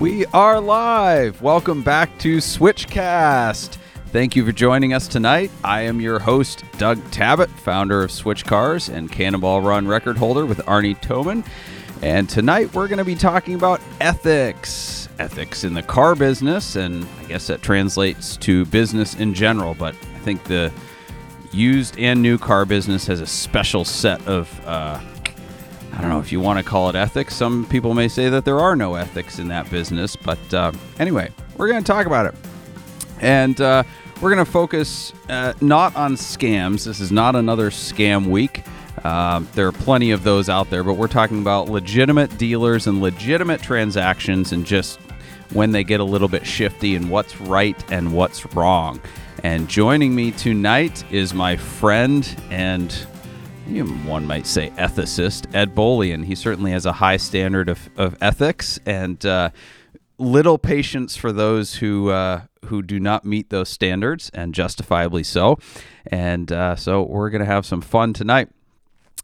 We are live. Welcome back to Switchcast. Thank you for joining us tonight. I am your host, Doug Tabbutt, founder of Switch Cars and Cannonball Run record holder with Arne Toman. And tonight we're going to be talking about ethics. Ethics in the car business, and I guess that translates to business in general, but I think the used and new car business has a special set of uh, I don't know if you want to call it ethics. Some people may say that there are no ethics in that business, but uh, anyway, we're going to talk about it. And uh, we're going to focus uh, not on scams. This is not another scam week. Uh, there are plenty of those out there, but we're talking about legitimate dealers and legitimate transactions and just when they get a little bit shifty and what's right and what's wrong. And joining me tonight is my friend and one might say ethicist, Ed Bolian. He certainly has a high standard of, of ethics and uh, little patience for those who uh, who do not meet those standards, and justifiably so. And uh, so we're going to have some fun tonight.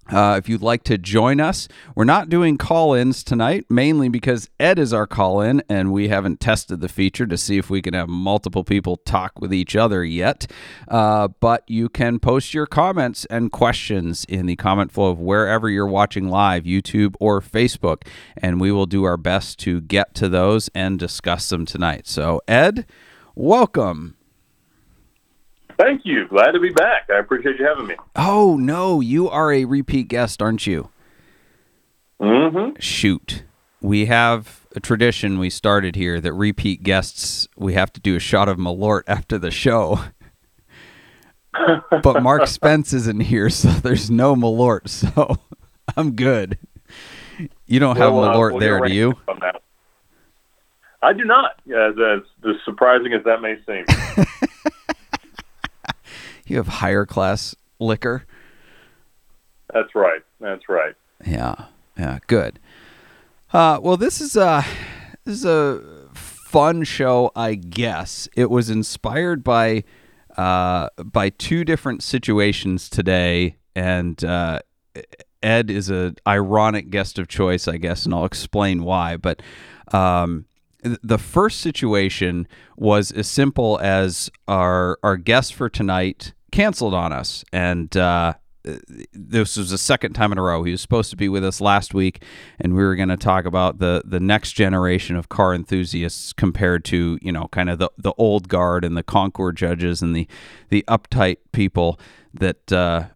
Uh, if you'd like to join us, we're not doing call ins tonight, mainly because Ed is our call in, and we haven't tested the feature to see if we can have multiple people talk with each other yet. Uh, but you can post your comments and questions in the comment flow of wherever you're watching live, YouTube or Facebook, and we will do our best to get to those and discuss them tonight. So, Ed, welcome. Thank you. Glad to be back. I appreciate you having me. Oh, no. You are a repeat guest, aren't you? Mm-hmm. Shoot. We have a tradition we started here that repeat guests, we have to do a shot of Malort after the show. but Mark Spence isn't here, so there's no Malort, so I'm good. You don't have Well, uh, Malort we'll there, do you? arranged on that. I do not, as, as, as surprising as that may seem. You have higher class liquor. That's right. That's right. Yeah, yeah, good. Uh, well, this is a this is a fun show, I guess. It was inspired by uh, by two different situations today, and uh, Ed is a ironic guest of choice, I guess, and I'll explain why. But um, the first situation was as simple as our our guest for tonight canceled on us, and uh, this was the second time in a row. He was supposed to be with us last week, and we were going to talk about the the next generation of car enthusiasts compared to you know kind of the the old guard and the concours judges and the the uptight people that. Uh,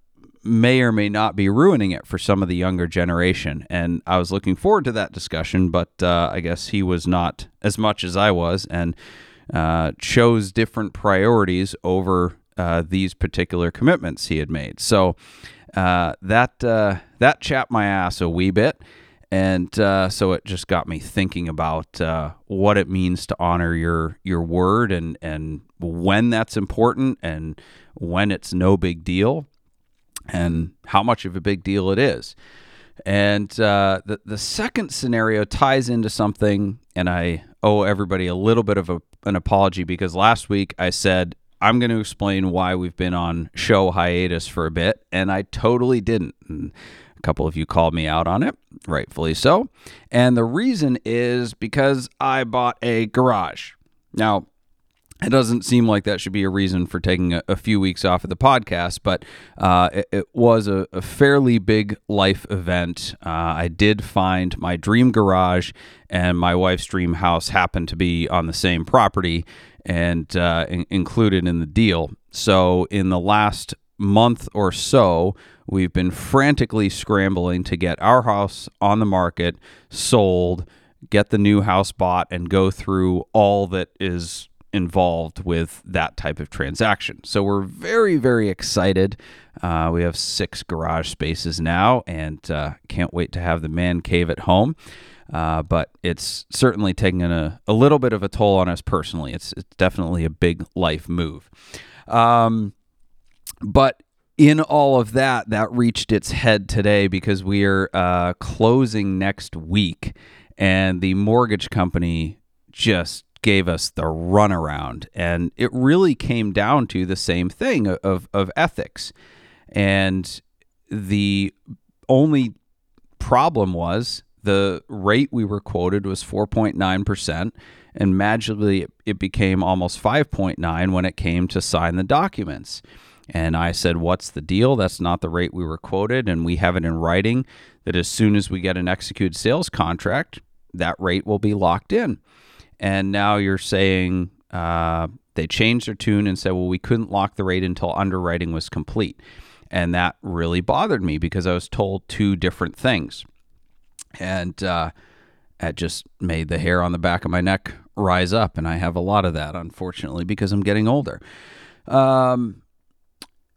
may or may not be ruining it for some of the younger generation. And I was looking forward to that discussion, but uh, I guess he was not as much as I was and uh, chose different priorities over uh, these particular commitments he had made. So uh, that uh, that chapped my ass a wee bit. And uh, so it just got me thinking about uh, what it means to honor your your word and and when that's important and when it's no big deal and how much of a big deal it is. And the the second scenario ties into something, and I owe everybody a little bit of a, an apology because last week I said I'm going to explain why we've been on show hiatus for a bit, and I totally didn't. And a couple of you called me out on it, rightfully so. And the reason is because I bought a garage. Now, it doesn't seem like that should be a reason for taking a, a few weeks off of the podcast, but uh, it, it, was a, a, fairly big life event. Uh, I did find my dream garage and my wife's dream house happened to be on the same property and uh, in, included in the deal. So, in the last month or so, we've been frantically scrambling to get our house on the market, sold, get the new house bought, and go through all that is involved with that type of transaction. So we're very, very excited. Uh, we have six garage spaces now and uh, can't wait to have the man cave at home. Uh, but it's certainly taking a, a little bit of a toll on us personally. It's, it's definitely a big life move. Um, but in all of that, that reached its head today because we are uh, closing next week, and the mortgage company just gave us the runaround. And it really came down to the same thing of, of ethics. And the only problem was the rate we were quoted was 4.9%, and magically it, became almost 5.9 when it came to sign the documents. And I said, What's the deal? That's not the rate we were quoted. And we have it in writing that as soon as we get an executed sales contract, that rate will be locked in. And now you're saying uh, they changed their tune and said, Well, we couldn't lock the rate until underwriting was complete. And that really bothered me because I was told two different things. And uh, that just made the hair on the back of my neck rise up. And I have a lot of that, unfortunately, because I'm getting older. Um,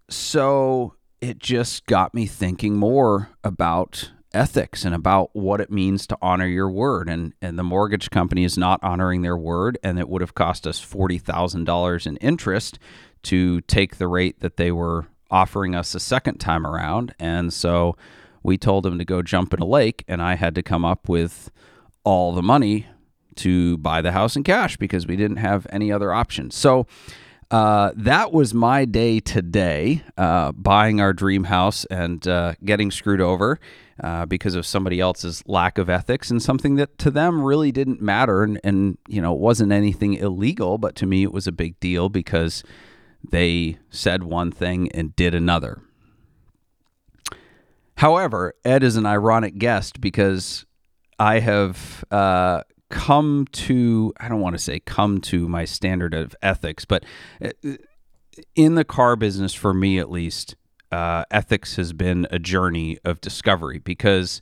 so it just got me thinking more about ethics and about what it means to honor your word. And, and the mortgage company is not honoring their word, and it would have cost us $40,000 in interest to take the rate that they were offering us a second time around. And so we told them to go jump in a lake, and I had to come up with all the money to buy the house in cash because we didn't have any other options. So uh, that was my day today, uh, buying our dream house and uh, getting screwed over uh, because of somebody else's lack of ethics and something that to them really didn't matter. And, and, you know, it wasn't anything illegal, but to me it was a big deal because they said one thing and did another. However, Ed is an ironic guest because I have uh, come to I don't want to say come to my standard of ethics, but uh, in the car business, for me at least, uh, ethics has been a journey of discovery because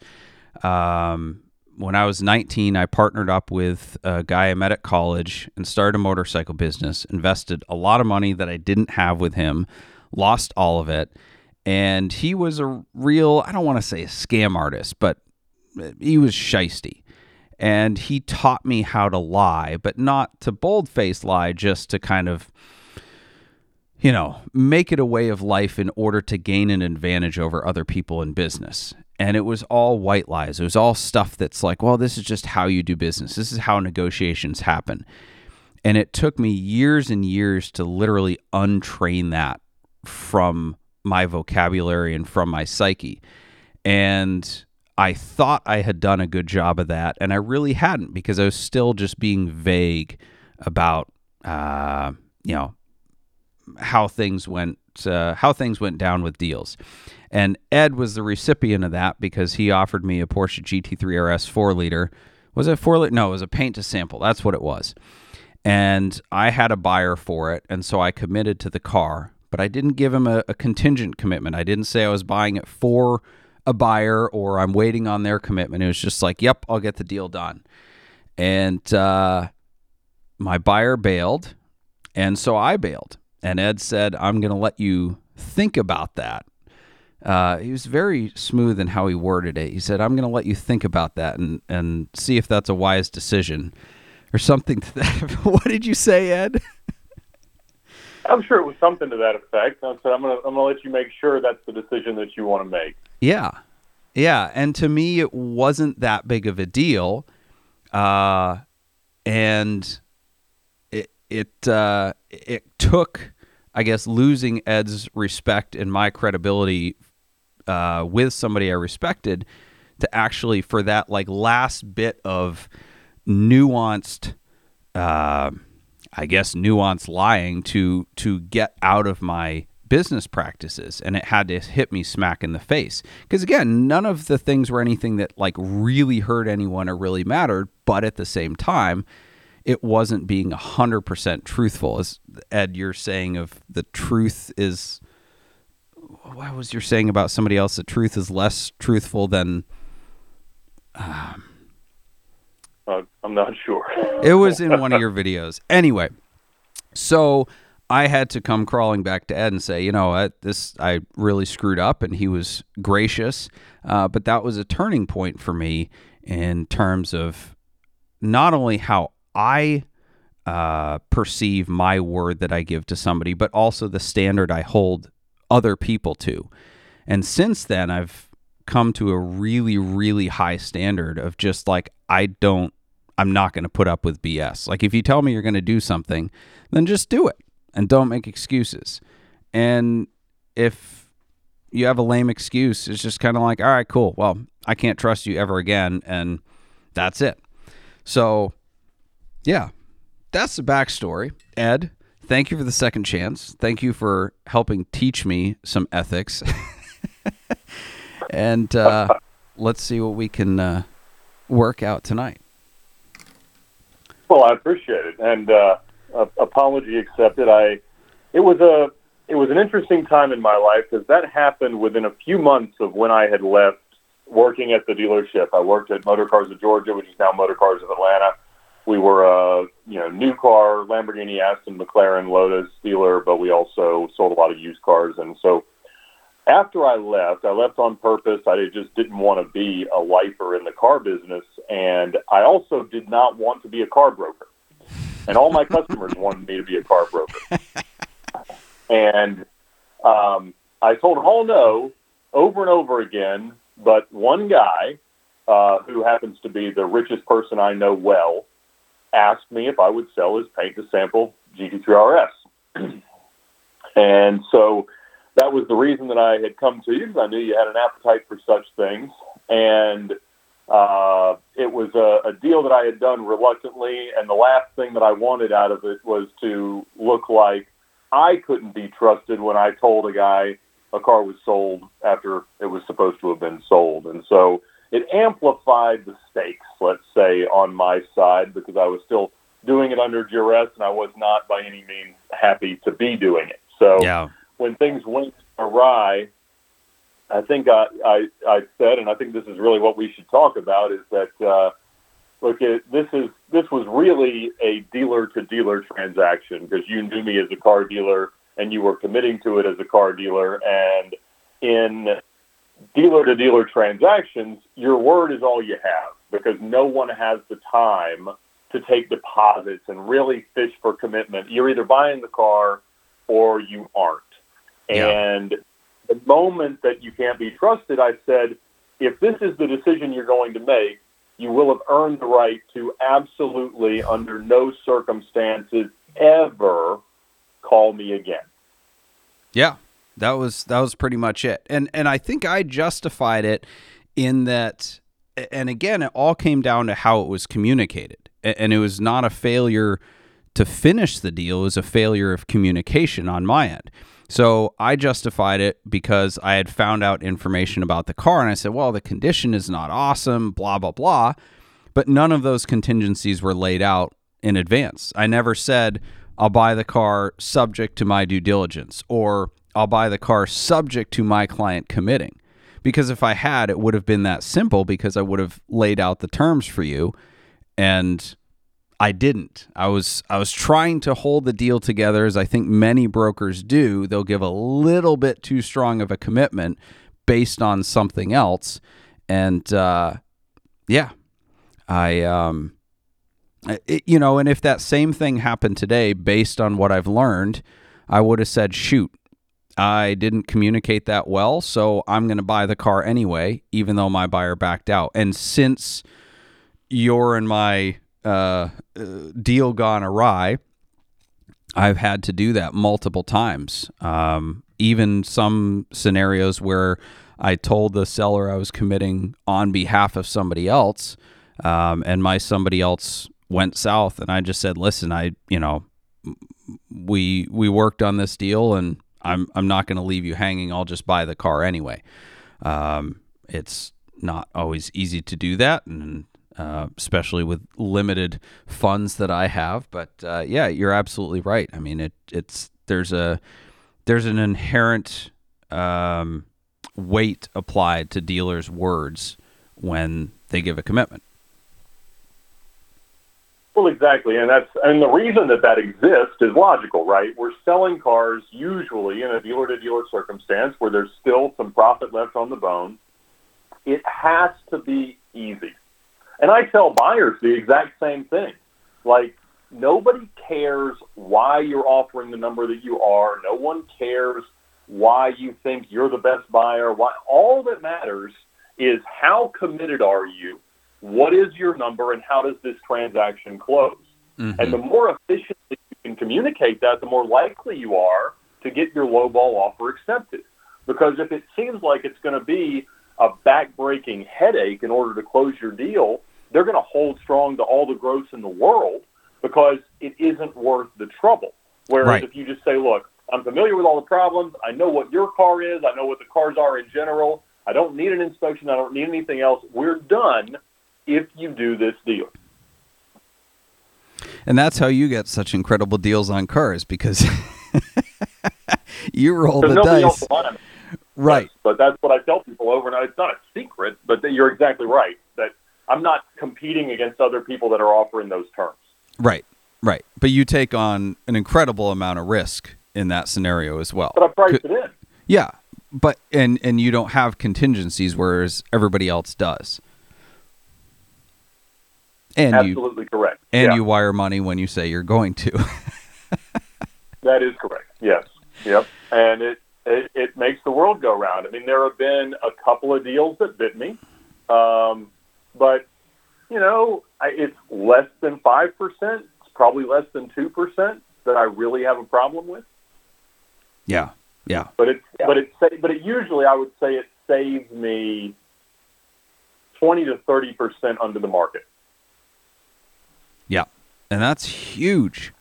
um, when I was 19, I partnered up with a guy I met at college and started a motorcycle business, invested a lot of money that I didn't have with him, lost all of it. And he was a real, I don't want to say a scam artist, but he was shisty and he taught me how to lie, but not to bold-faced lie, just to kind of you know, make it a way of life in order to gain an advantage over other people in business. And it was all white lies. It was all stuff that's like, well, this is just how you do business. This is how negotiations happen. And it took me years and years to literally untrain that from my vocabulary and from my psyche. And I thought I had done a good job of that, and I really hadn't because I was still just being vague about, uh, you know, how things went, uh, how things went down with deals. And Ed was the recipient of that because he offered me a Porsche GT3 RS four liter. Was it four liter? No, it was a paint to sample. That's what it was. And I had a buyer for it, and so I committed to the car, but I didn't give him a, a contingent commitment. I didn't say I was buying it for a buyer or I'm waiting on their commitment. It was just like, yep, I'll get the deal done. And uh, my buyer bailed. And so I bailed. And Ed said, I'm going to let you think about that. Uh, he was very smooth in how he worded it. He said, I'm going to let you think about that and, and see if that's a wise decision or something to that. what did you say, Ed? I'm sure it was something to that effect. I said, I'm going to I'm going to let you make sure that's the decision that you want to make. Yeah. Yeah. And to me, it wasn't that big of a deal. Uh, and it, it, uh, it took, I guess, losing Ed's respect and my credibility uh, with somebody I respected to actually, for that like last bit of nuanced, uh, I guess, nuanced lying to to get out of my business practices. And it had to hit me smack in the face. Because again none of the things were anything that like really hurt anyone or really mattered. But at the same time it wasn't being 100% truthful. As ed you're saying of the truth is what was your saying about somebody else the truth is less truthful than um, uh, i'm not sure. It was in one of your videos. Anyway so I had to come crawling back to Ed and say, you know, I, this I really screwed up, and he was gracious. Uh, but that was a turning point for me in terms of not only how I uh, perceive my word that I give to somebody, but also the standard I hold other people to. And since then, I've come to a really, really high standard of just like I don't, I'm not going to put up with BS. Like if you tell me you're going to do something, then just do it and don't make excuses. And if you have a lame excuse, it's just kind of like, all right, cool. Well, I can't trust you ever again, and that's it. So, yeah, that's the backstory. Ed, thank you for the second chance. Thank you for helping teach me some ethics. and uh, let's see what we can uh, work out tonight. Well, I appreciate it, and uh, apology accepted. I it was a it was an interesting time in my life because that happened within a few months of when I had left working at the dealership. I worked at Motor Cars of Georgia, which is now Motor Cars of Atlanta. We were a you know new car Lamborghini, Aston, McLaren, Lotus dealer, but we also sold a lot of used cars. And so after I left, I left on purpose. I just didn't want to be a lifer in the car business, and I also did not want to be a car broker. And all my customers wanted me to be a car broker. And um, I told them all no over and over again. But one guy, uh, who happens to be the richest person I know well, asked me if I would sell his paint to sample GT3 RS. and so that was the reason that I had come to you because I knew you had an appetite for such things. And uh, it was a, a deal that I had done reluctantly. And the last thing that I wanted out of it was to look like I couldn't be trusted when I told a guy a car was sold after it was supposed to have been sold. And so it amplified the stakes, let's say, on my side because I was still doing it under duress and I was not by any means happy to be doing it. So yeah. when things went awry, I think I, I, I said, and I think this is really what we should talk about, is that uh, look, it, this is this was really a dealer to dealer transaction because you knew me as a car dealer and you were committing to it as a car dealer. And in dealer to dealer transactions, your word is all you have because no one has the time to take deposits and really fish for commitment. You're either buying the car or you aren't. Yeah. And the moment that you can't be trusted, I said, if this is the decision you're going to make, you will have earned the right to absolutely, under no circumstances, ever call me again. Yeah, that was that was pretty much it, and and I think I justified it in that, and again, it all came down to how it was communicated, and it was not a failure to finish the deal; it was a failure of communication on my end. So I justified it because I had found out information about the car and I said, well, the condition is not awesome, blah, blah, blah. But none of those contingencies were laid out in advance. I never said, I'll buy the car subject to my due diligence or I'll buy the car subject to my client committing. Because if I had, it would have been that simple because I would have laid out the terms for you and I didn't. I was I was trying to hold the deal together as I think many brokers do. They'll give a little bit too strong of a commitment based on something else, and uh, yeah, I um, it, you know, and if that same thing happened today, based on what I've learned, I would have said, shoot. I didn't communicate that well, so I'm going to buy the car anyway, even though my buyer backed out. And since you're in my uh, deal gone awry, I've had to do that multiple times. Um, even some scenarios where I told the seller I was committing on behalf of somebody else, um, and my somebody else went south, and I just said, "Listen, I, you know, we we worked on this deal, and I'm I'm not going to leave you hanging. I'll just buy the car anyway." Um, it's not always easy to do that, and uh, especially with limited funds that I have. But uh, yeah, you're absolutely right. I mean, it it's there's a there's an inherent um, weight applied to dealers' words when they give a commitment. Well, exactly, and that's and the reason that that exists is logical, right? We're selling cars usually in a dealer-to-dealer circumstance where there's still some profit left on the bone. It has to be easy and I tell buyers the exact same thing. Like, nobody cares why you're offering the number that you are. No one cares why you think you're the best buyer. Why all that matters is how committed are you? What is your number and how does this transaction close? Mm-hmm. And the more efficiently you can communicate that, the more likely you are to get your low ball offer accepted. Because if it seems like it's going to be a back-breaking headache in order to close your deal, they're going to hold strong to all the gross in the world because it isn't worth the trouble. Whereas Right. if you just say, look, I'm familiar with all the problems. I know what your car is. I know what the cars are in general. I don't need an inspection. I don't need anything else. We're done if you do this deal. And that's how you get such incredible deals on cars because you roll the dice. Right. But that's what I tell people over and over. It's not a secret, but you're exactly right. That I'm not competing against other people that are offering those terms. Right. Right. But you take on an incredible amount of risk in that scenario as well. But I priced it in. Yeah. But and and you don't have contingencies whereas everybody else does. And you Absolutely correct. and Yeah, you wire money when you say you're going to. that is correct. Yes. Yep. And it, it it makes the world go round. I mean, there have been a couple of deals that bit me, um, but you know, I, it's less than five percent. It's probably less than two percent that I really have a problem with. yeah. Yeah. But it but it sa- but it usually I would say it saves me twenty to thirty percent under the market. And that's huge.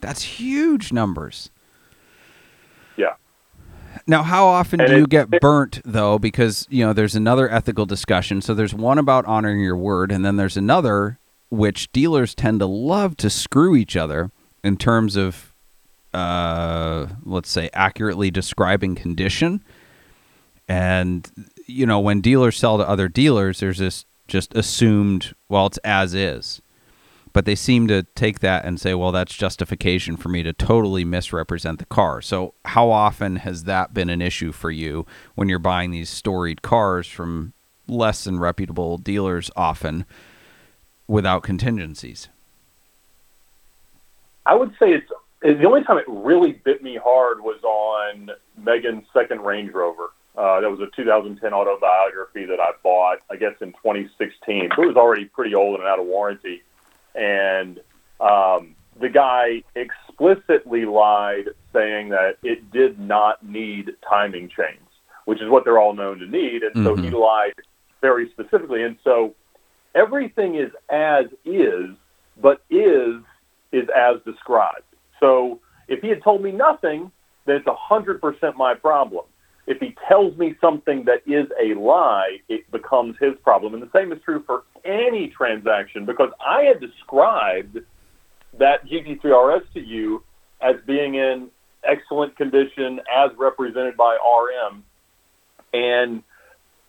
That's huge numbers. Yeah. Now, how often And do you get burnt though? Because you know, there's another ethical discussion. So there's one about honoring your word, and then there's another which dealers tend to love to screw each other in terms of, uh, let's say, accurately describing condition. And you know, when dealers sell to other dealers, there's this just assumed, well, it's as is. But they seem to take that and say, well, that's justification for me to totally misrepresent the car. So, how often has that been an issue for you when you're buying these storied cars from less than reputable dealers often without contingencies? I would say it's the only time it really bit me hard was on Megan's second Range Rover. Uh, that was a 2010 autobiography that I bought, I guess, in 2016. It was already pretty old and out of warranty. And um, the guy explicitly lied, saying that it did not need timing chains, which is what they're all known to need. And so he Mhm. lied very specifically. And so everything is as is, but is is as described. So if he had told me nothing, then it's 100% my problem. If he tells me something that is a lie, it becomes his problem. And the same is true for any transaction because I had described that GT3 RS to you as being in excellent condition as represented by RM. And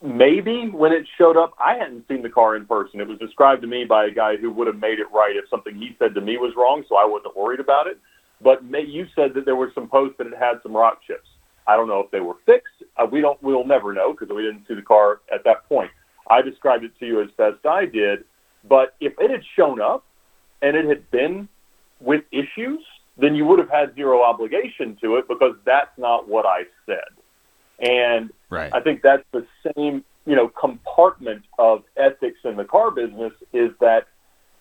maybe when it showed up, I hadn't seen the car in person. It was described to me by a guy who would have made it right if something he said to me was wrong, so I wasn't worried about it. But may, you said that there were some posts that it had some rock chips. I don't know if they were fixed. Uh, we don't. We'll never know because we didn't see the car at that point. I described it to you as best I did. But if it had shown up and it had been with issues, then you would have had zero obligation to it because that's not what I said. And Right. I think that's the same, you know, compartment of ethics in the car business is that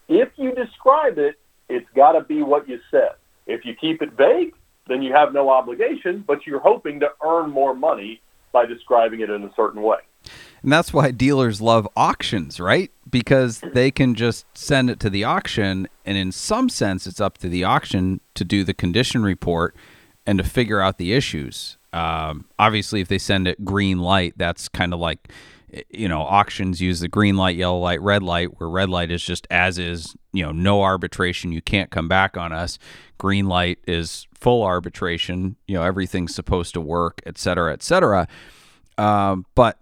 if you describe it, it's got to be what you said. If you keep it vague, then you have no obligation, but you're hoping to earn more money by describing it in a certain way. And that's why dealers love auctions, right? Because they can just send it to the auction, and in some sense, it's up to the auction to do the condition report and to figure out the issues. Um, obviously, if they send it green light, that's kind of like, you know, auctions use the green light, yellow light, red light, where red light is just as is, you know, no arbitration, you can't come back on us. Green light is full arbitration, you know, everything's supposed to work, et cetera, et cetera. Um, but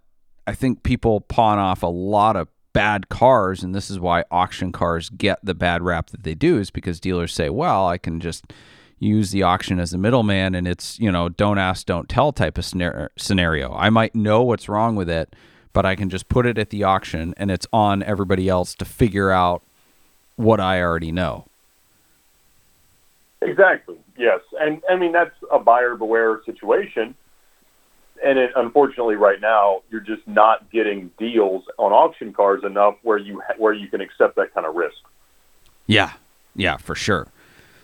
I think people pawn off a lot of bad cars, and this is why auction cars get the bad rap that they do, is because dealers say, well, I can just use the auction as a middleman, and it's, you know, don't ask, don't tell type of scenario. I might know what's wrong with it, but I can just put it at the auction, and it's on everybody else to figure out what I already know. Exactly. Yes, and I mean that's a buyer beware situation, and it, unfortunately, right now you're just not getting deals on auction cars enough where you ha- where you can accept that kind of risk. Yeah, yeah, for sure.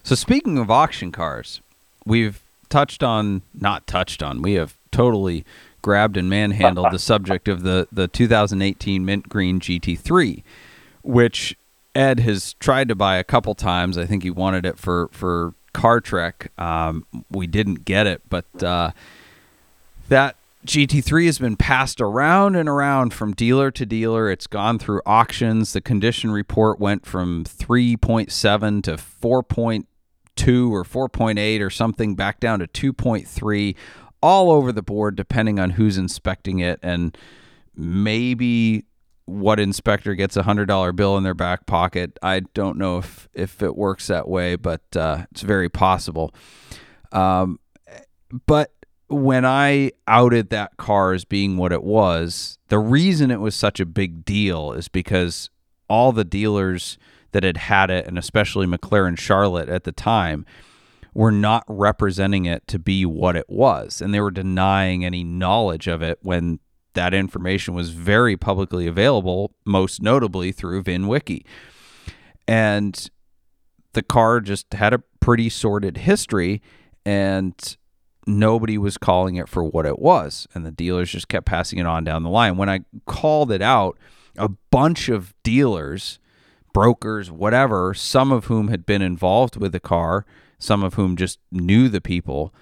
So speaking of auction cars, we've touched on not touched on. We have totally grabbed and manhandled the subject of the the 2018 mint green GT3, which Ed has tried to buy a couple times. I think he wanted it for for Car Trek. Um, we didn't get it, but uh, that GT3 has been passed around and around from dealer to dealer. It's gone through auctions. The condition report went from 3.7 to 4.2 or 4.8 or something back down to 2.3, all over the board, depending on who's inspecting it. And maybe what inspector gets a hundred dollar bill in their back pocket. I don't know if if it works that way, but uh, it's very possible. Um, but when I outed that car as being what it was, the reason it was such a big deal is because all the dealers that had had it, and especially McLaren Charlotte at the time, were not representing it to be what it was. And they were denying any knowledge of it when that information was very publicly available, most notably through VinWiki. And the car just had a pretty sordid history. And nobody was calling it for what it was. And the dealers just kept passing it on down the line. When I called it out, a bunch of dealers, brokers, whatever, some of whom had been involved with the car, some of whom just knew the people,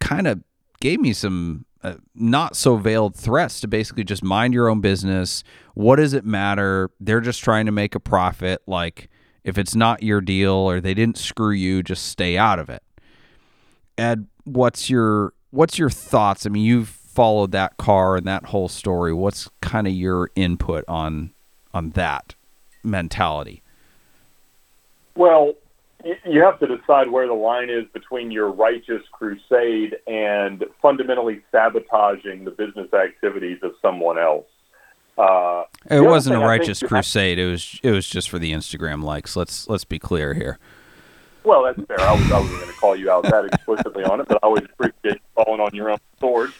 kind of gave me some uh, not so veiled threats to basically just mind your own business. What does it matter? They're just trying to make a profit. Like, if it's not your deal or they didn't screw you, just stay out of it. Ed, what's your what's your thoughts? I mean, you've followed that car and that whole story. What's kind of your input on on that mentality? Well, you have to decide where the line is between your righteous crusade and fundamentally sabotaging the business activities of someone else. Uh, it wasn't a righteous crusade. It was it was just for the Instagram likes. Let's let's be clear here. Well, that's fair. I, was, I wasn't going to call you out that explicitly on it, but I always appreciate you falling on your own sword.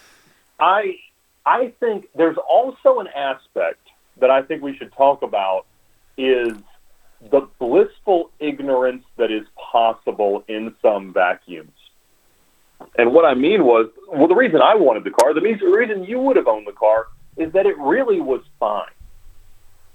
I I think there's also an aspect that I think we should talk about is the blissful ignorance that is possible in some vacuums. And what I mean was, well, the reason I wanted the car, the reason you would have owned the car, is that it really was fine.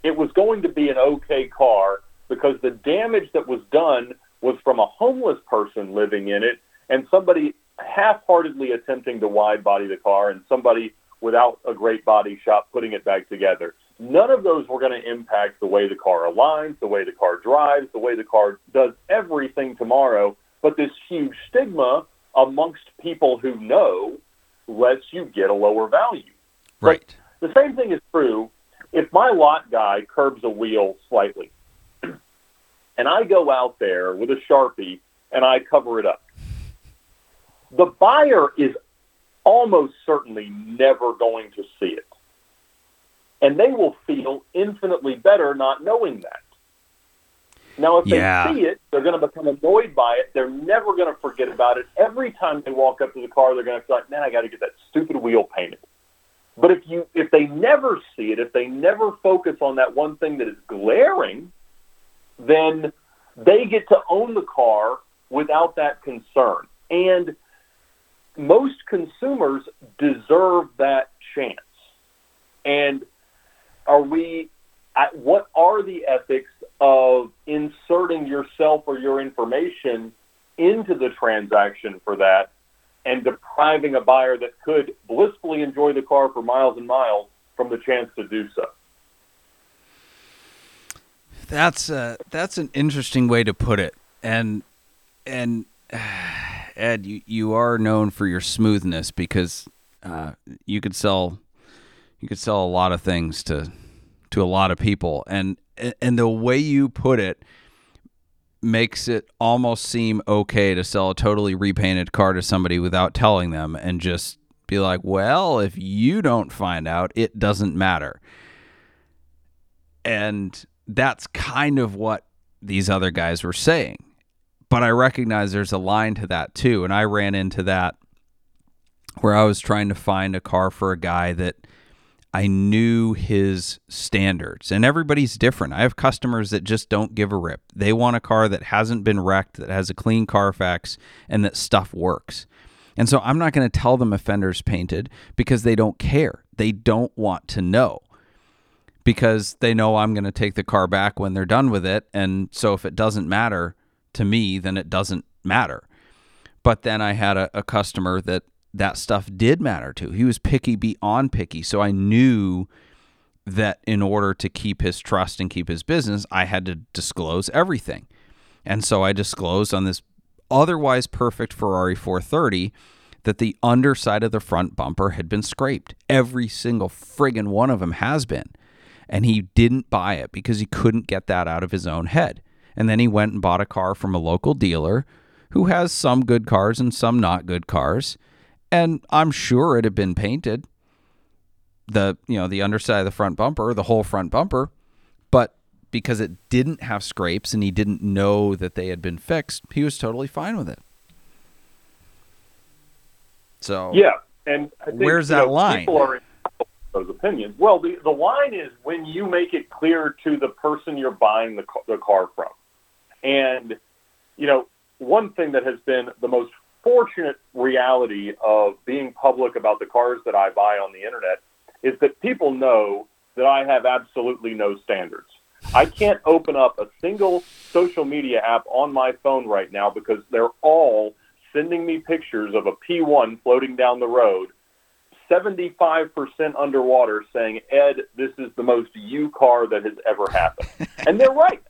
It was going to be an okay car because the damage that was done was from a homeless person living in it and somebody half-heartedly attempting to wide body the car and somebody without a great body shop putting it back together. None of those were going to impact the way the car aligns, the way the car drives, the way the car does everything tomorrow. But this huge stigma amongst people who know lets you get a lower value. Right. But the same thing is true if my lot guy curbs a wheel slightly and I go out there with a Sharpie and I cover it up. The buyer is almost certainly never going to see it. And they will feel infinitely better not knowing that. Now, if yeah. they see it, they're going to become annoyed by it. They're never going to forget about it. Every time they walk up to the car, they're going to feel like, man, I got to get that stupid wheel painted. But if you if they never see it, if they never focus on that one thing that is glaring, then they get to own the car without that concern. And most consumers deserve that chance. And are we at what are the ethics of inserting yourself or your information into the transaction for that and depriving a buyer that could blissfully enjoy the car for miles and miles from the chance to do so? That's uh, that's an interesting way to put it, and and Ed, you you are known for your smoothness because uh, you could sell you could sell a lot of things to to a lot of people, and and the way you put it makes it almost seem okay to sell a totally repainted car to somebody without telling them and just be like, well, if you don't find out, it doesn't matter. And that's kind of what these other guys were saying. But I recognize there's a line to that too. And I ran into that where I was trying to find a car for a guy that I knew his standards. And everybody's different. I have customers that just don't give a rip. They want a car that hasn't been wrecked, that has a clean Carfax, and that stuff works. And so I'm not going to tell them a fender's painted because they don't care. They don't want to know because they know I'm going to take the car back when they're done with it. And so if it doesn't matter to me, then it doesn't matter. But then I had a, a customer that that stuff did matter to. He was picky beyond picky. So I knew that in order to keep his trust and keep his business, I had to disclose everything. And so I disclosed on this otherwise perfect Ferrari 430 that the underside of the front bumper had been scraped. Every single friggin' one of them has been. And he didn't buy it because he couldn't get that out of his own head. And then he went and bought a car from a local dealer who has some good cars and some not good cars. And I'm sure it had been painted. The you know, the underside of the front bumper, the whole front bumper, but because it didn't have scrapes and he didn't know that they had been fixed, he was totally fine with it. So yeah, and I think, where's that know, line? People are those opinions. Well, the the line is when you make it clear to the person you're buying the the car from, and you know one thing that has been the most fortunate reality of being public about the cars that I buy on the internet is that people know that I have absolutely no standards. I can't open up a single social media app on my phone right now because they're all sending me pictures of a P1 floating down the road, 75% underwater, saying, Ed, this is the most you car that has ever happened. and they're right.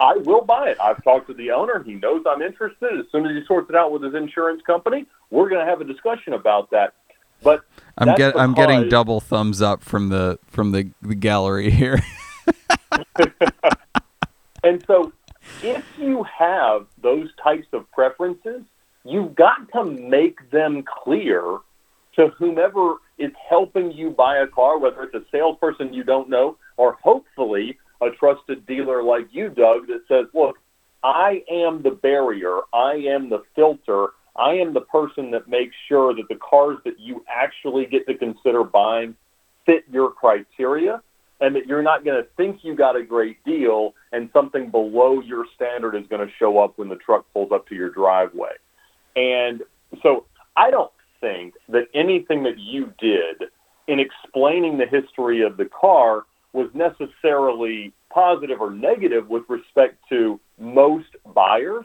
I will buy it. I've talked to the owner. He knows I'm interested. As soon as he sorts it out with his insurance company, we're going to have a discussion about that. But I'm get I'm getting double thumbs up from the from the, the gallery here. And so, if you have those types of preferences, you've got to make them clear to whomever is helping you buy a car, whether it's a salesperson you don't know or hopefully a trusted dealer like you, Doug, that says, look, I am the barrier, I am the filter, I am the person that makes sure that the cars that you actually get to consider buying fit your criteria and that you're not going to think you got a great deal and something below your standard is going to show up when the truck pulls up to your driveway. And so I don't think that anything that you did in explaining the history of the car was necessarily positive or negative with respect to most buyers.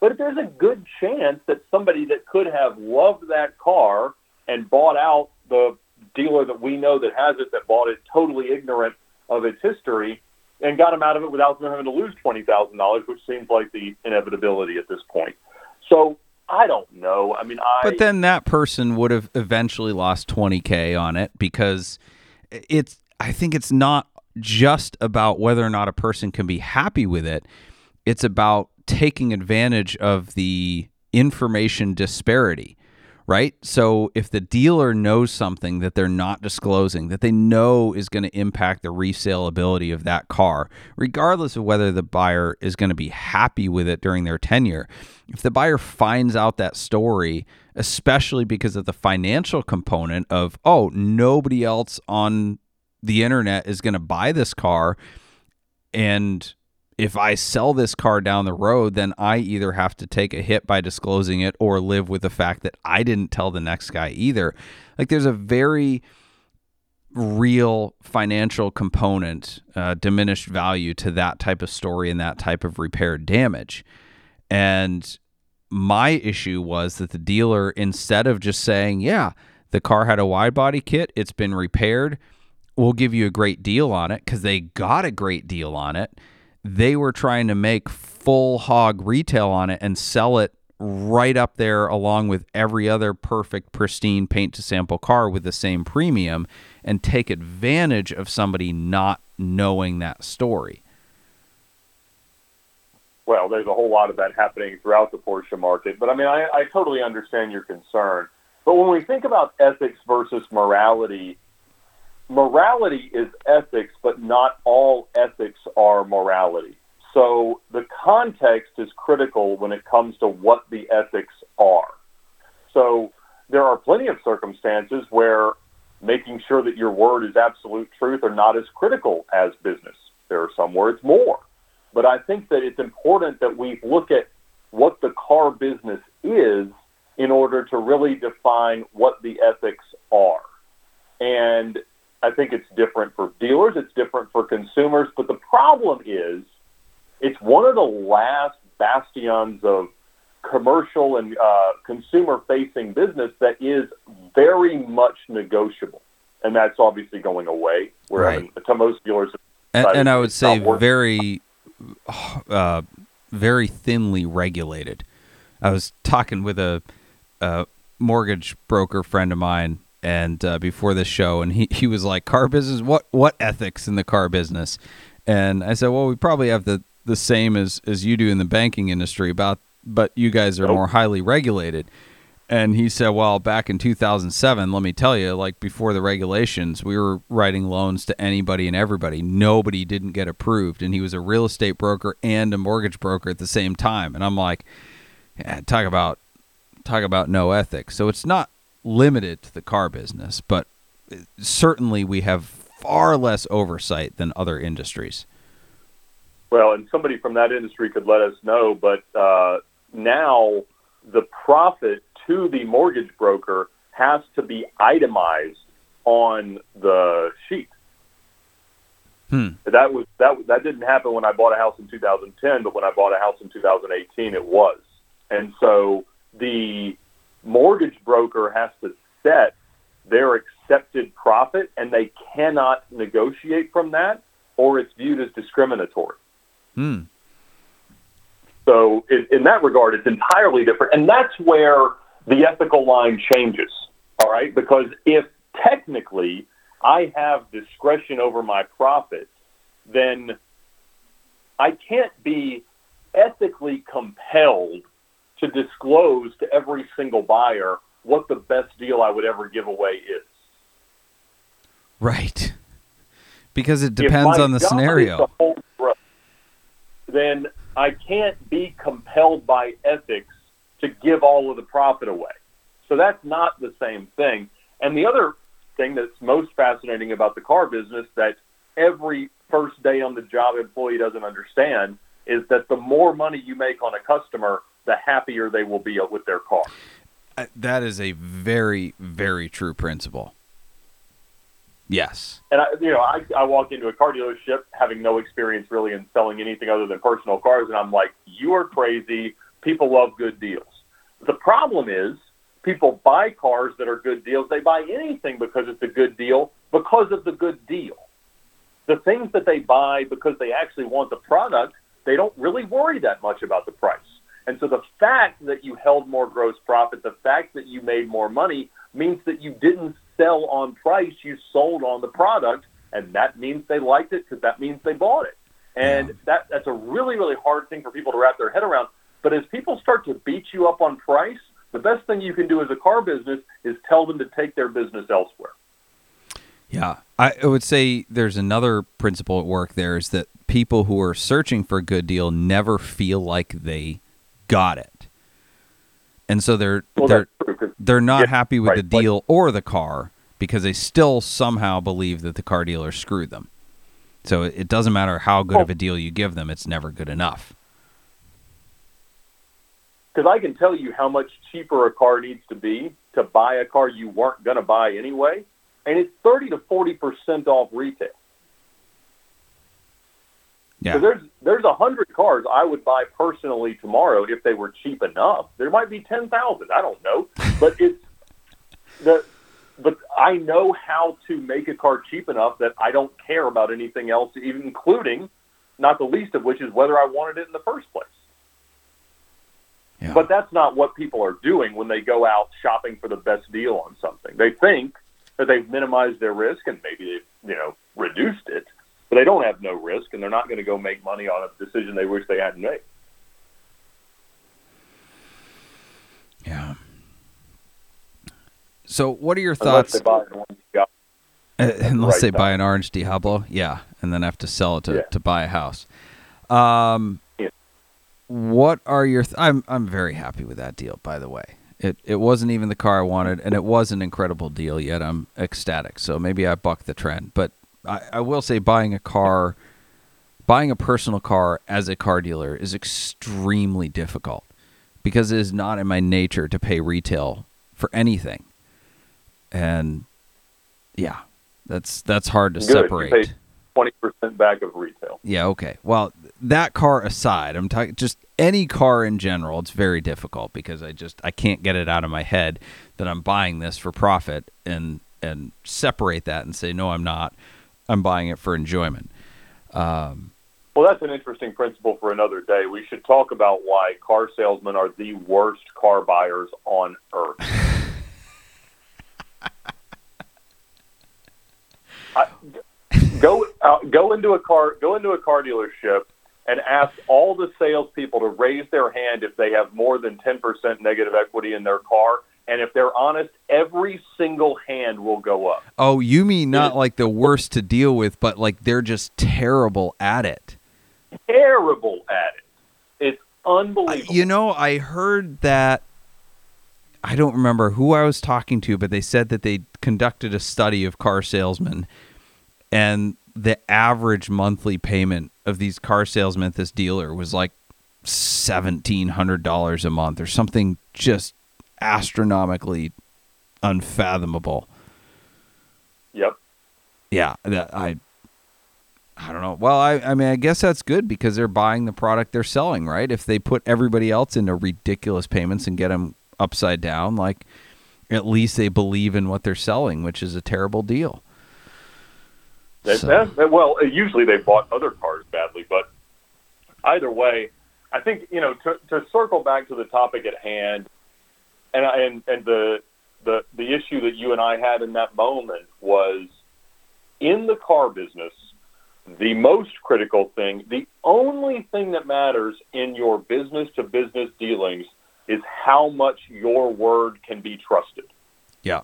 But there's a good chance that somebody that could have loved that car and bought out the dealer that we know that has it that bought it totally ignorant of its history and got him out of it without them having to lose twenty thousand dollars, which seems like the inevitability at this point. So I don't know. I mean, I But then that person would have eventually lost 20k on it because it's I think it's not just about whether or not a person can be happy with it. It's about taking advantage of the information disparity, right? So if the dealer knows something that they're not disclosing, that they know is going to impact the resale ability of that car, regardless of whether the buyer is going to be happy with it during their tenure, if the buyer finds out that story, especially because of the financial component of, oh, nobody else on the internet is going to buy this car and if I sell this car down the road, then I either have to take a hit by disclosing it or live with the fact that I didn't tell the next guy either. Like there's a very real financial component, uh, diminished value to that type of story and that type of repaired damage. And my issue was that the dealer, instead of just saying, yeah, the car had a wide body kit, it's been repaired, we'll give you a great deal on it because they got a great deal on it they were trying to make full hog retail on it and sell it right up there along with every other perfect pristine paint to sample car with the same premium and take advantage of somebody not knowing that story. well, there's a whole lot of that happening throughout the Porsche market. But I mean, I, I totally understand your concern. But when we think about ethics versus morality, morality is ethics, but not all ethics are morality. So the context is critical when it comes to what the ethics are. So there are plenty of circumstances where making sure that your word is absolute truth are not as critical as business. There are some where it's more. But I think that it's important that we look at what the car business is in order to really define what the ethics are. And I think it's different for dealers, it's different for consumers, but the problem is it's one of the last bastions of commercial and uh, consumer facing business that is very much negotiable. And that's obviously going away. Where Right. to most dealers, And, and I would say very, uh, very thinly regulated. I was talking with a, a mortgage broker friend of mine, and uh, before this show, and he, he was like, "Car business? What what ethics in the car business?" And I said, "Well, we probably have the the same as as you do in the banking industry, about but you guys are Nope. more highly regulated." And he said, "Well, back in 2007, let me tell you, like before the regulations, we were writing loans to anybody and everybody. Nobody didn't get approved, and he was a real estate broker and a mortgage broker at the same time. And I'm like, yeah, talk about talk about no ethics. So it's not limited to the car business, but certainly we have far less oversight than other industries. Well, and somebody from that industry could let us know, but uh, now the profit to the mortgage broker has to be itemized on the sheet. Hmm. That was that that didn't happen when I bought a house in 2010, but when I bought a house in 2018, it was. And so the mortgage broker has to set their accepted profit, and they cannot negotiate from that, or it's viewed as discriminatory. Hmm. So in, in that regard, it's entirely different, and that's where the ethical line changes. All right, because if technically I have discretion over my profit, then I can't be ethically compelled to disclose to every single buyer what the best deal I would ever give away is. Right. Because it depends on the scenario. growth, then I can't be compelled by ethics to give all of the profit away. So that's not the same thing. And the other thing that's most fascinating about the car business that every first day on the job employee doesn't understand is that the more money you make on a customer, the happier they will be with their car. Uh, That is a very, very true principle. Yes. And I, you know, I, I walk into a car dealership having no experience really in selling anything other than personal cars, and I'm like, you are crazy. People love good deals. The problem is, people buy cars that are good deals. They buy anything because it's a good deal because of the good deal. The things that they buy because they actually want the product, they don't really worry that much about the price. And so the fact that you held more gross profit, the fact that you made more money means that you didn't sell on price, you sold on the product, and that means they liked it because that means they bought it. And Yeah. that that's a really really hard thing for people to wrap their head around. But as people start to beat you up on price, the best thing you can do as a car business is tell them to take their business elsewhere. Yeah. I I would say there's another principle at work there is that people who are searching for a good deal never feel like they got it. And so they're Well, they're that's true 'cause they're not Yeah, happy with right, the like- deal or the car because they still somehow believe that the car dealer screwed them. So it doesn't matter how good of a deal you give them, it's never good enough. because I can tell you how much cheaper a car needs to be to buy a car you weren't going to buy anyway, and it's thirty to forty percent off retail. Yeah. So there's there's a hundred cars I would buy personally tomorrow if they were cheap enough. There might be ten thousand, I don't know, but it's the but I know how to make a car cheap enough that I don't care about anything else, even including not the least of which is whether I wanted it in the first place. Yeah. But that's not what people are doing when they go out shopping for the best deal on something. They think that they've minimized their risk and maybe they've, you know, reduced it, but they don't have no risk and they're not going to go make money on a decision they wish they hadn't made. yeah. So what are your Unless thoughts they buy the ones you got. Uh, unless right they time. buy an orange Diablo, yeah, and then have to sell it to, Yeah. to buy a house. Um, Yeah. what are your? Th- I'm I'm very happy with that deal. By the way, it it wasn't even the car I wanted, and it was an incredible deal. Yet I'm ecstatic. So maybe I bucked the trend, but I, I will say buying a car, buying a personal car as a car dealer is extremely difficult because it is not in my nature to pay retail for anything. And yeah, that's that's hard to Good. separate. Twenty percent back of retail. Yeah, okay. Well, that car aside, I'm talking just any car in general. It's very difficult because I just I can't get it out of my head that I'm buying this for profit and and separate that and say no, I'm not. I'm buying it for enjoyment. Um, Well, that's an interesting principle for another day. We should talk about why car salesmen are the worst car buyers on earth. I, go uh, go into a car go into a car dealership and ask all the salespeople to raise their hand if they have more than ten percent negative equity in their car, and if they're honest, every single hand will go up. oh, you mean not like the worst to deal with, but like they're just terrible at it. Terrible at it. It's unbelievable. You know, I heard that. I don't remember who I was talking to, but they said that they conducted a study of car salesmen, and the average monthly payment of these car salesmen at this dealer was like seventeen hundred dollars a month, or something just astronomically unfathomable. yep. Yeah, that I. I don't know. Well, I, I mean, I guess that's good because they're buying the product they're selling, right? If they put everybody else into ridiculous payments and get them upside down, like at least they believe in what they're selling, which is a terrible deal. That, So- that- that- well, uh, usually they bought other cars badly, but either way, I think you know to, to circle back to the topic at hand, and I- and and the the the issue that you and I had in that moment was in the car business. The most critical thing, the only thing that matters in your business to business dealings is how much your word can be trusted. Yeah.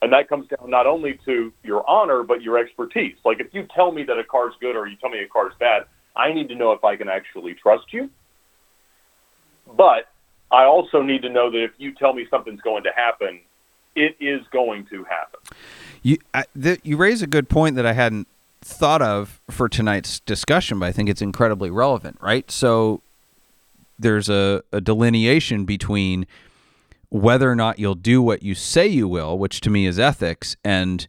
And that comes down not only to your honor, but your expertise. Like if you tell me that a car's good or you tell me a car's bad, I need to know if I can actually trust you. But I also need to know that if you tell me something's going to happen, it is going to happen. You I, you raise a good point that I hadn't thought of for tonight's discussion, but I think it's incredibly relevant, right? So there's a, a delineation between whether or not you'll do what you say you will, which to me is ethics, and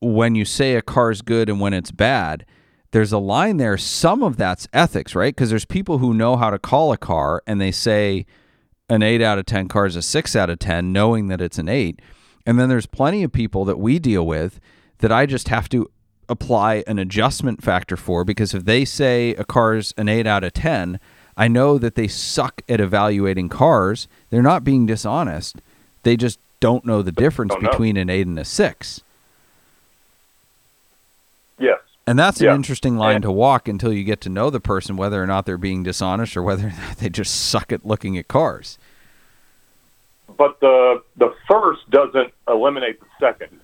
when you say a car's good and when it's bad. There's a line there. Some of that's ethics, right? Because there's people who know how to call a car and they say an 8 out of 10 car is a 6 out of 10, knowing that it's an 8. And then there's plenty of people that we deal with that I just have to apply an adjustment factor for because if they say a car's an 8 out of 10, I know that they suck at evaluating cars. They're not being dishonest. They just don't know the difference know. between an 8 and a 6. Yes. And that's an interesting line And- to walk until you get to know the person, whether or not they're being dishonest or whether or not they just suck at looking at cars. But the the first doesn't eliminate the second.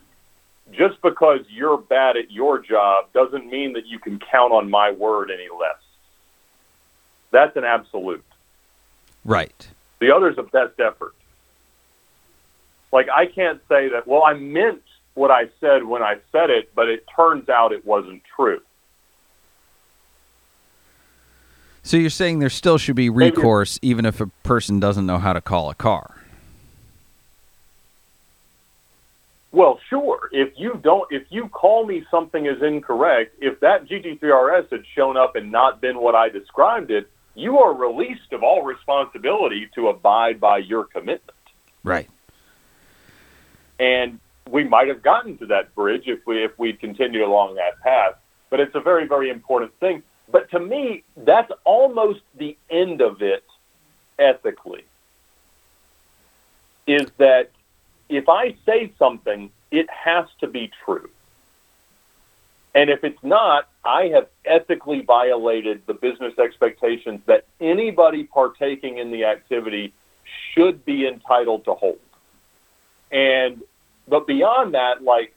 Just because you're bad at your job doesn't mean that you can count on my word any less. That's an absolute. Right. The other's a best effort. Like I can't say that. Well, I meant what I said when I said it, but it turns out it wasn't true. So you're saying there still should be recourse even if a person doesn't know how to call a car. Well, sure. If you don't, if you call me something is incorrect, if that GT3RS had shown up and not been what I described it, you are released of all responsibility to abide by your commitment. Right. and we might have gotten to that bridge if we if we'd continued along that path. But it's a very very important thing. But to me, that's almost the end of it ethically. Is that if I say something, it has to be true. And if it's not, I have ethically violated the business expectations that anybody partaking in the activity should be entitled to hold. And but beyond that, like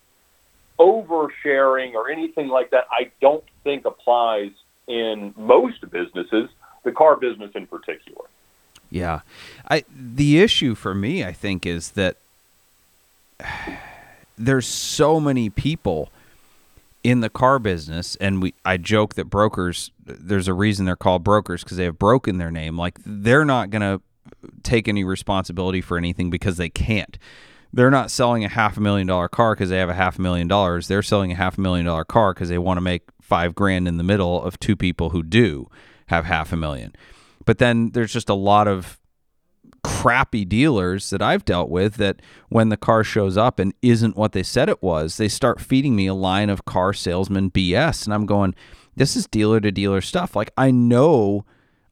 oversharing or anything like that, I don't think applies in most businesses, the car business in particular. Yeah. I the issue for me I think is that there's so many people in the car business and we I joke that brokers there's a reason they're called brokers because they have broken their name like they're not going to take any responsibility for anything because they can't. They're not selling a half a million dollar car because they have a half a million dollars. They're selling a half a million dollar car because they want to make five grand in the middle of two people who do have half a million. But then there's just a lot of crappy dealers that I've dealt with that when the car shows up and isn't what they said it was, they start feeding me a line of car salesman BS. And I'm going, this is dealer to dealer stuff. Like, I know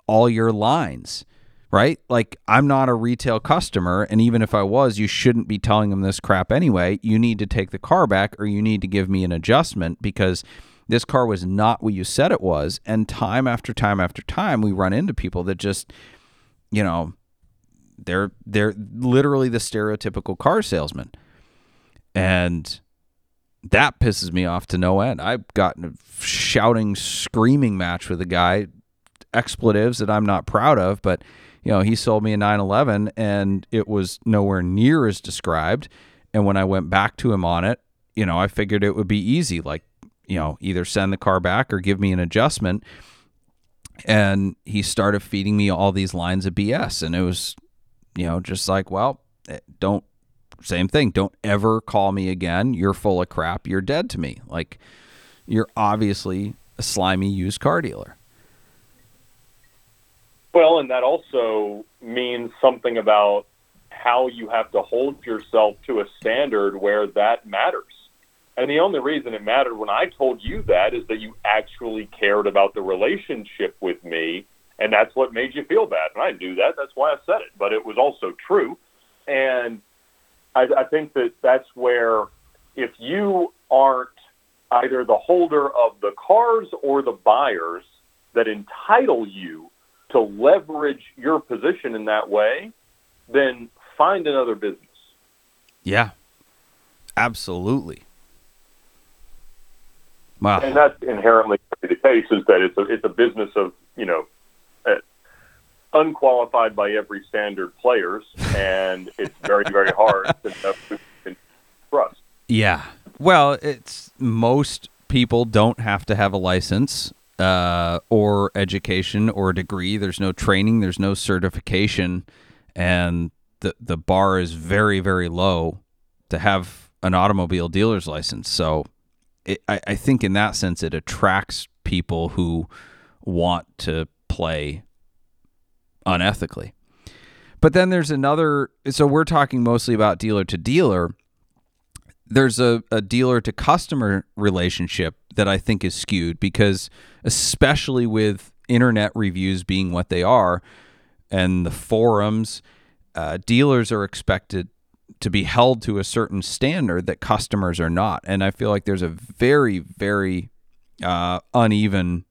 all your lines, right? Like, I'm not a retail customer. And even if I was, you shouldn't be telling them this crap anyway. You need to take the car back or you need to give me an adjustment because this car was not what you said it was. And time after time after time, we run into people that just, you know, they're they're literally the stereotypical car salesman. And that pisses me off to no end. I've gotten a shouting, screaming match with a guy, expletives that I'm not proud of, but you know, he sold me a 911 and it was nowhere near as described. And when I went back to him on it, you know, I figured it would be easy, like, you know, either send the car back or give me an adjustment. And he started feeding me all these lines of BS. And it was, you know, just like, well, eh, don't same thing. Don't ever call me again. You're full of crap. You're dead to me. Like, you're obviously a slimy used car dealer. Well, and that also means something about how you have to hold yourself to a standard where that matters. And the only reason it mattered when I told you that is that you actually cared about the relationship with me, and that's what made you feel bad. And I knew that. That's why I said it. But it was also true. And I, I think that that's where if you aren't either the holder of the cars or the buyers that entitle you to leverage your position in that way, then find another business. Yeah, absolutely. Wow. And that's inherently the case is that it's a, it's a business of, you know, unqualified by every standard players, and it's very, very hard to know who can trust. Yeah. Well, it's most people don't have to have a license uh, or education or degree. There's no training. There's no certification, and the the bar is very, very low to have an automobile dealer's license. So, it, I, I think in that sense, it attracts people who want to play unethically. But then there's another. So we're talking mostly about dealer to dealer. There's a, a dealer to customer relationship that I think is skewed because, especially with internet reviews being what they are and the forums, uh, dealers are expected to be held to a certain standard that customers are not. And I feel like there's a very, very uh, uneven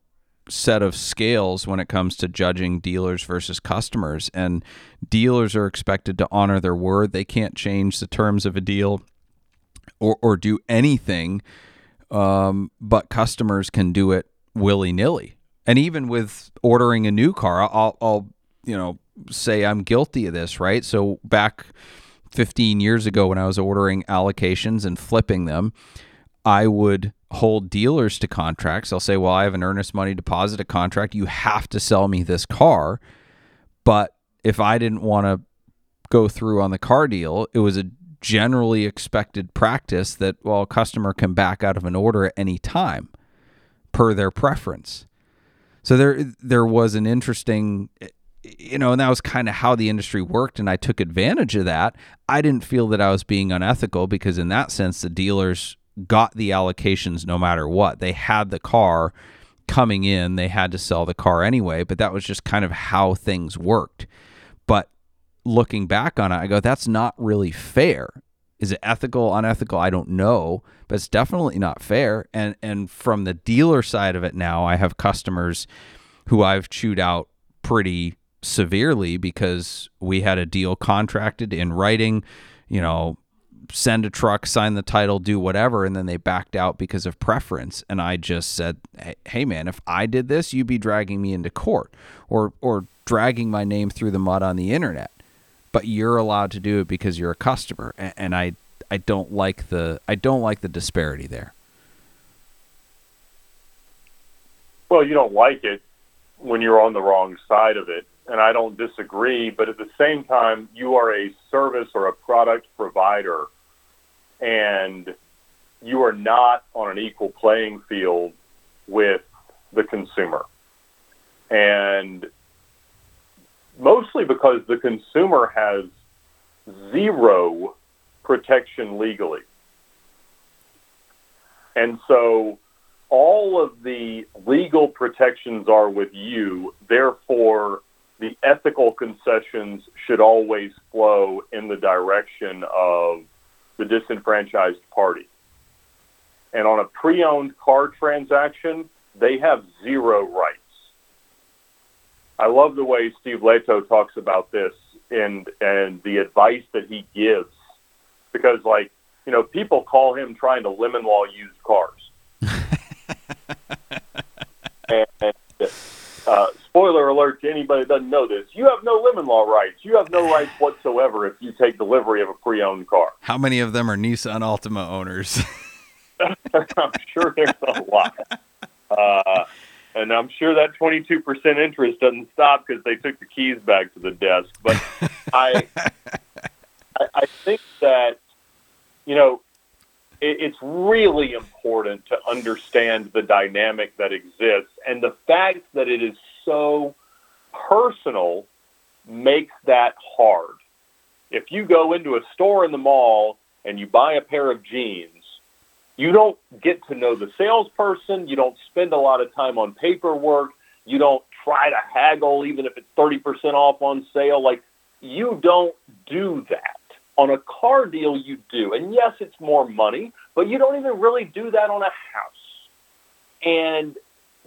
set of scales when it comes to judging dealers versus customers. And dealers are expected to honor their word. They can't change the terms of a deal or, or do anything, um, but customers can do it willy nilly. And even with ordering a new car, I'll, I'll, you know, say I'm guilty of this, right? So back 15 years ago when I was ordering allocations and flipping them, I would hold dealers to contracts. They'll say, well, I have an earnest money deposit a contract. You have to sell me this car. But if I didn't want to go through on the car deal, it was a generally expected practice that, well, a customer can back out of an order at any time per their preference. So there, there was an interesting, you know, and that was kind of how the industry worked. And I took advantage of that. I didn't feel that I was being unethical because, in that sense, the dealers got the allocations no matter what. They had the car coming in, they had to sell the car anyway, but that was just kind of how things worked. But looking back on it, I go, that's not really fair. Is it ethical, unethical? I don't know, but it's definitely not fair. And and from the dealer side of it now, I have customers who I've chewed out pretty severely because we had a deal contracted in writing, you know, send a truck, sign the title, do whatever, and then they backed out because of preference. And I just said, "Hey, man, if I did this, you'd be dragging me into court or or dragging my name through the mud on the internet. But you're allowed to do it because you're a customer, and I I don't like the I don't like the disparity there." Well, you don't like it when you're on the wrong side of it, and I don't disagree, but at the same time, you are a service or a product provider, and you are not on an equal playing field with the consumer. And mostly because the consumer has zero protection legally. And so all of the legal protections are with you, therefore, the ethical concessions should always flow in the direction of the disenfranchised party. And on a pre owned car transaction, they have zero rights. I love the way Steve Lehto talks about this and and the advice that he gives because like you know people call him trying to lemon law used cars and uh, spoiler alert to anybody that doesn't know this. You have no lemon law rights. You have no rights whatsoever if you take delivery of a pre-owned car. How many of them are Nissan Altima owners? i'm sure there's a lot. Uh, and i'm sure that 22% interest doesn't stop because they took the keys back to the desk. But I, I I think that you know it's really important to understand the dynamic that exists, and the fact that it is so personal makes that hard. If you go into a store in the mall and you buy a pair of jeans, you don't get to know the salesperson. You don't spend a lot of time on paperwork. You don't try to haggle, even if it's 30% off on sale. Like, you don't do that. On a car deal, you do. And yes, it's more money, but you don't even really do that on a house. And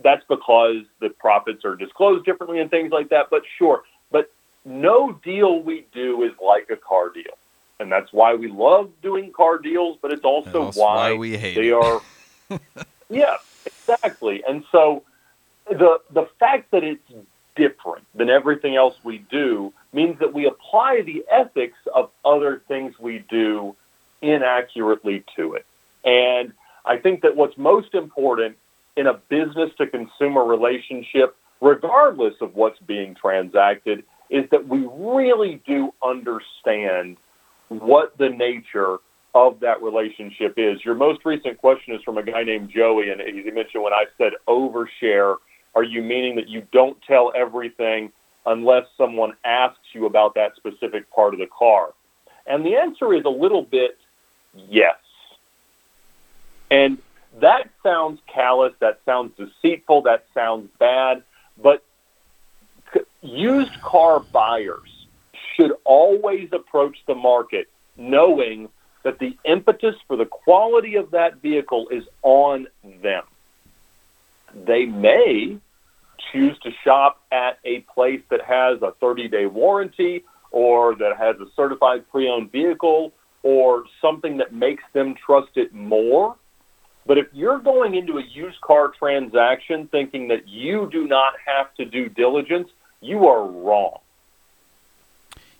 that's because the profits are disclosed differently and things like that. But sure, but no deal we do is like a car deal. And that's why we love doing car deals, but it's also why, why we hate they it. are. yeah, exactly. And so the the fact that it's different than everything else we do means that we apply the ethics of other things we do inaccurately to it. And I think that what's most important in a business to consumer relationship, regardless of what's being transacted, is that we really do understand what the nature of that relationship is. Your most recent question is from a guy named Joey, and he mentioned when I said overshare, are you meaning that you don't tell everything unless someone asks you about that specific part of the car? And the answer is a little bit yes. And that sounds callous, that sounds deceitful, that sounds bad, but used car buyers should always approach the market knowing that the impetus for the quality of that vehicle is on them. They may choose to shop at a place that has a 30 day warranty or that has a certified pre owned vehicle or something that makes them trust it more. But if you're going into a used car transaction thinking that you do not have to do diligence, you are wrong.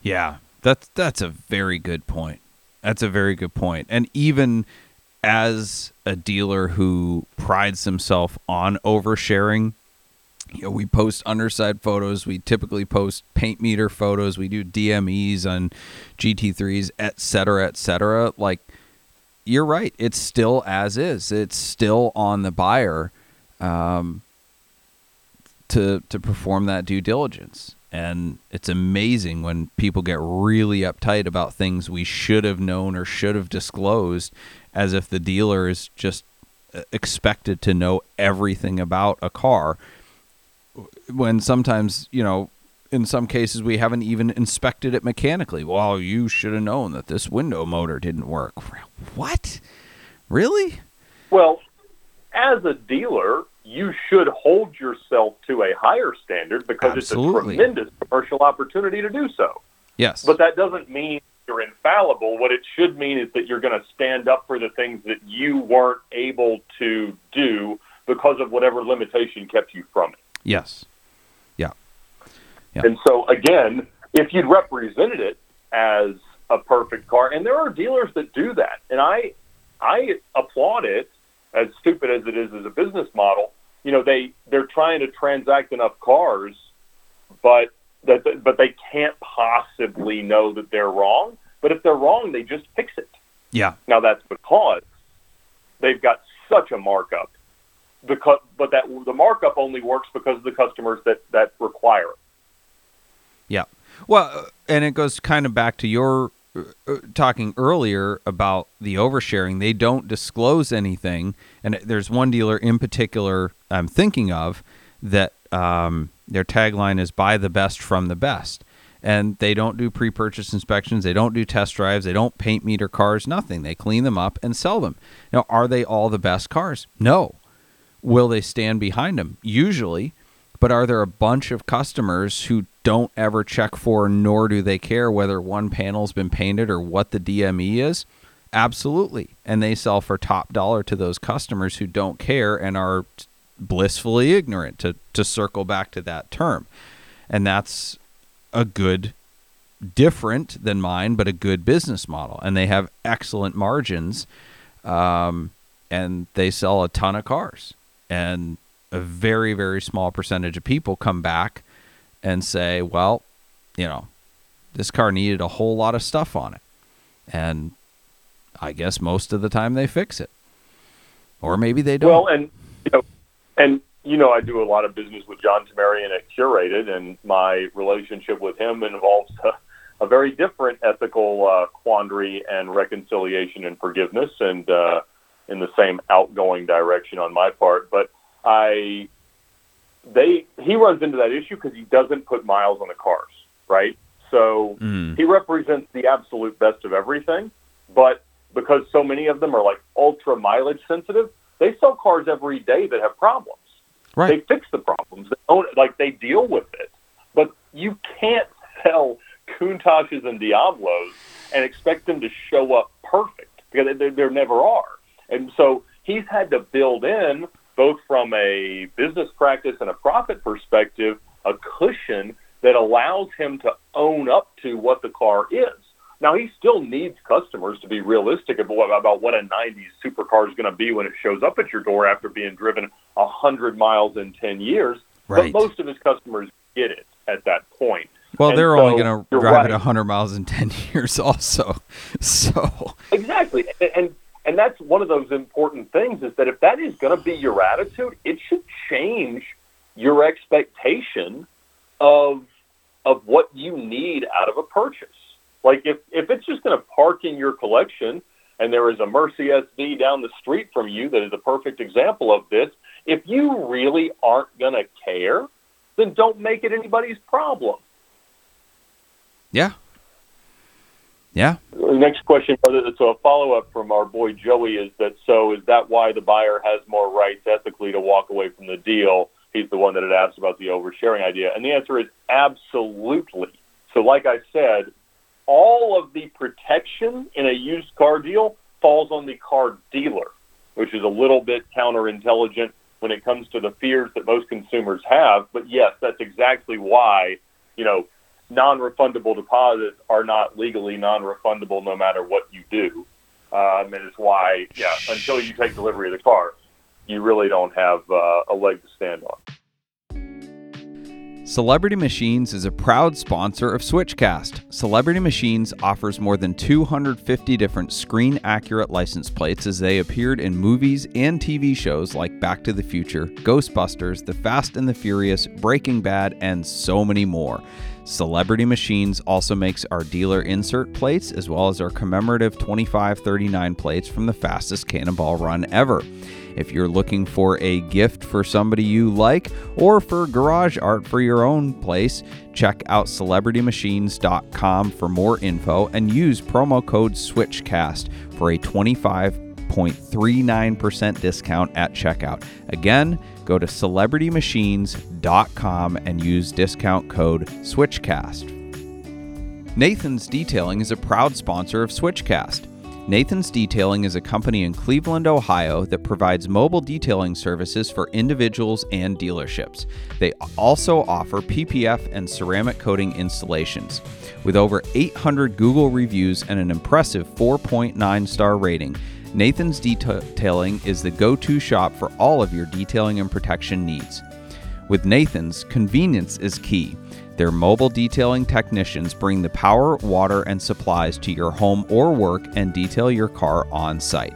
Yeah, that's that's a very good point. That's a very good point. And even as a dealer who prides himself on oversharing, you know, we post underside photos. We typically post paint meter photos. We do DMEs on GT3s, et cetera, et cetera. Like, you're right. It's still as is. It's still on the buyer um, to to perform that due diligence. And it's amazing when people get really uptight about things we should have known or should have disclosed, as if the dealer is just uh, expected to know everything about a car. When sometimes, you know, in some cases we haven't even inspected it mechanically. Well, you should have known that this window motor didn't work. What? Really? Well, as a dealer, you should hold yourself to a higher standard because Absolutely. it's a tremendous commercial opportunity to do so. Yes. But that doesn't mean you're infallible. What it should mean is that you're going to stand up for the things that you weren't able to do because of whatever limitation kept you from it. Yes. Yeah. Yeah. And so, again, if you'd represented it as a perfect car, and there are dealers that do that, and I, I applaud it. As stupid as it is as a business model, you know they they're trying to transact enough cars, but that, but they can't possibly know that they're wrong. But if they're wrong, they just fix it. Yeah. Now that's because they've got such a markup. Because, but that the markup only works because of the customers that that require it. Yeah. Well, uh, and it goes kind of back to your uh, uh, talking earlier about the oversharing. They don't disclose anything, and there's one dealer in particular I'm thinking of that um, their tagline is "Buy the best from the best." and they don't do pre-purchase inspections they don't do test drives they don't paint meter cars nothing they clean them up and sell them now are they all the best cars no will they stand behind them? Usually. But are there a bunch of customers who don't ever check for nor do they care whether one panel's been painted or what the dme is? Absolutely. And they sell for top dollar to those customers who don't care and are blissfully ignorant to to circle back to that term. And that's a good different than mine but a good business model. And they have excellent margins um, and they sell a ton of cars and a very very small percentage of people come back and say well you know this car needed a whole lot of stuff on it. And i guess most of the time they fix it. Or maybe they don't. Well, and you know, and you know, I do a lot of business with John Temerian at Curated, and my relationship with him involves a, a very different ethical uh, quandary and reconciliation and forgiveness, and uh, in the same outgoing direction on my part. But I, they, he runs into that issue because he doesn't put miles on the cars, right? So Mm. he represents the absolute best of everything, but because so many of them are like ultra mileage sensitive, they sell cars every day that have problems. right They fix the problems. They own it, like they deal with it. But you can't sell Countachs and Diablos and expect them to show up perfect because they, there never are. And so he's had to build in both from a business practice and a profit perspective a cushion that allows him to own up to what the car is. Now he still needs customers to be realistic about, what a '90s supercar is going to be when it shows up at your door after being driven a hundred miles in ten years. Right. But most of his customers get it at that point. Well, And they're so only going to drive right. it 100 miles in 10 years, also. So, Exactly, and, and and that's one of those important things is that if that is going to be your attitude, it should change your expectation of of what you need out of a purchase. Like if if it's just going to park in your collection, and there is a Murci SV down the street from you that is a perfect example of this, if you really aren't going to care, then don't make it anybody's problem. yeah. Yeah. The next question, so a follow up from our boy Joey is that so is that why the buyer has more rights ethically to walk away from the deal? He's the one that had asked about the oversharing idea. And the answer is absolutely. So, like I said, all of the protection in a used car deal falls on the car dealer, which is a little bit counterintelligent when it comes to the fears that most consumers have. But yes, that's exactly why, you know, non-refundable deposits are not legally non-refundable no matter what you do. Um, and it's why, yeah, until you take delivery of the car, you really don't have uh, a leg to stand on. Celebrity Machines is a proud sponsor of Switchcast. Celebrity Machines offers more than 250 different screen accurate license plates as they appeared in movies and TV shows like Back to the Future, Ghostbusters, The Fast and the Furious, Breaking Bad, and so many more. Celebrity Machines also makes our dealer insert plates as well as our commemorative 2539 plates from the fastest cannonball run ever. If you're looking for a gift for somebody you like or for garage art for your own place, check out celebritymachines.com for more info and use promo code SWITCHCAST for a 25.39% discount at checkout. Again, go to celebritymachines.com and use discount code SWITCHCAST. Nathan's Detailing is a proud sponsor of Switchcast. Nathan's Detailing is a company in Cleveland, Ohio that provides mobile detailing services for individuals and dealerships. They also offer PPF and ceramic coating installations. With over 800 Google reviews and an impressive 4.9 star rating, Nathan's Detailing is the go to shop for all of your detailing and protection needs. With Nathan's, convenience is key. Their mobile detailing technicians bring the power, water, and supplies to your home or work and detail your car on site.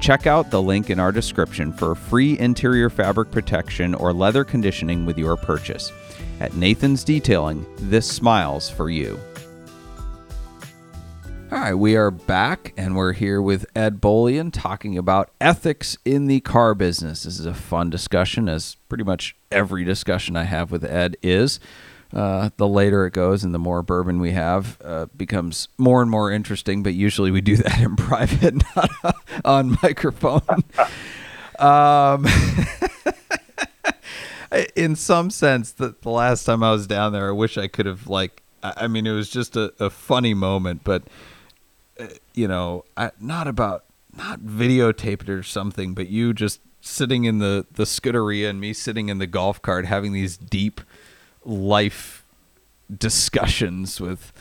Check out the link in our description for free interior fabric protection or leather conditioning with your purchase. At Nathan's Detailing, this smiles for you. All right, we are back and we're here with Ed Bolian talking about ethics in the car business. This is a fun discussion, as pretty much every discussion I have with Ed is. Uh, the later it goes and the more bourbon we have uh, becomes more and more interesting, but usually we do that in private, not on microphone. um, in some sense, the, the last time I was down there, I wish I could have, like, I mean, it was just a, a funny moment, but, uh, you know, I, not about, not videotape it or something, but you just sitting in the, the Scuderia and me sitting in the golf cart having these deep, life discussions with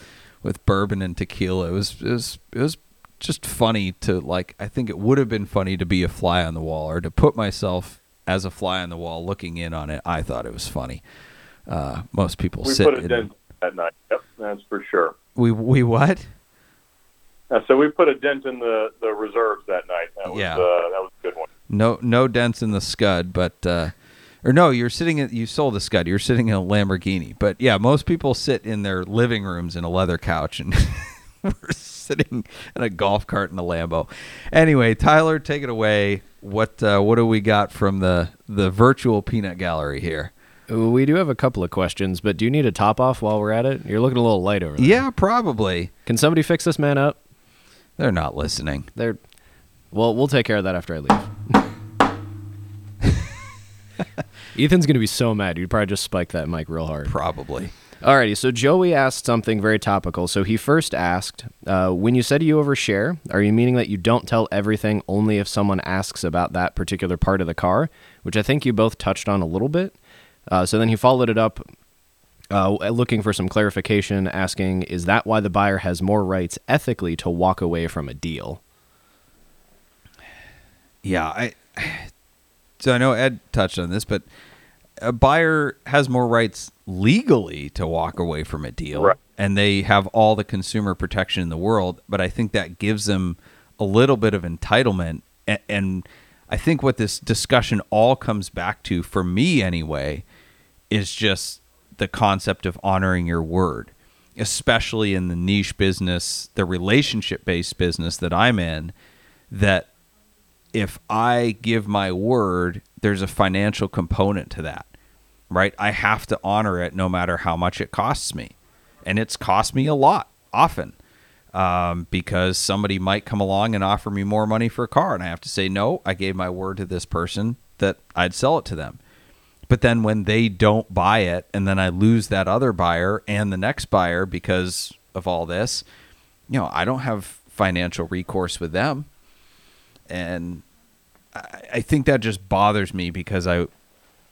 with bourbon and tequila. It was it was it was just funny to like I think it would have been funny to be a fly on the wall or to put myself as a fly on the wall looking in on it. I thought it was funny. Uh, most people We sit put a in that night. Yep, that's for sure. we we what? Uh, so we put a dent in the, the reserves that night. That was, Yeah. uh, that was a good one. No no dents in the scud, but uh or no, you're sitting in you sold the scud. You're sitting in a Lamborghini. But yeah, most people sit in their living rooms in a leather couch and we're sitting in a golf cart in a Lambo. Anyway, Tyler, take it away. What uh, what do we got from the the virtual peanut gallery here? We do have a couple of questions, but do you need a top off while we're at it? You're looking a little light over there. Yeah, probably. Can somebody fix this man up? They're not listening. They're well, we'll take care of that after I leave. Ethan's gonna be so mad. You'd probably just spike that mic real hard. Probably. Alrighty, so Joey asked something very topical. So he first asked, uh, when you said you overshare, are you meaning that you don't tell everything only if someone asks about that particular part of the car? Which I think you both touched on a little bit. Uh, so then he followed it up, uh, looking for some clarification, asking, is that why the buyer has more rights ethically to walk away from a deal? Yeah, I. So I know Ed touched on this, but a buyer has more rights legally to walk away from a deal, Right. and they have all the consumer protection in the world. But I think that gives them a little bit of entitlement, and, and I think what this discussion all comes back to, for me anyway, is just the concept of honoring your word, especially in the niche business, the relationship based business that I'm in, that if I give my word, there's a financial component to that, right? I have to honor it no matter how much it costs me. And it's cost me a lot often um, because somebody might come along and offer me more money for a car. And I have to say, no, I gave my word to this person that I'd sell it to them. But then when they don't buy it, and then I lose that other buyer and the next buyer because of all this, you know, I don't have financial recourse with them. And I, I think that just bothers me because I,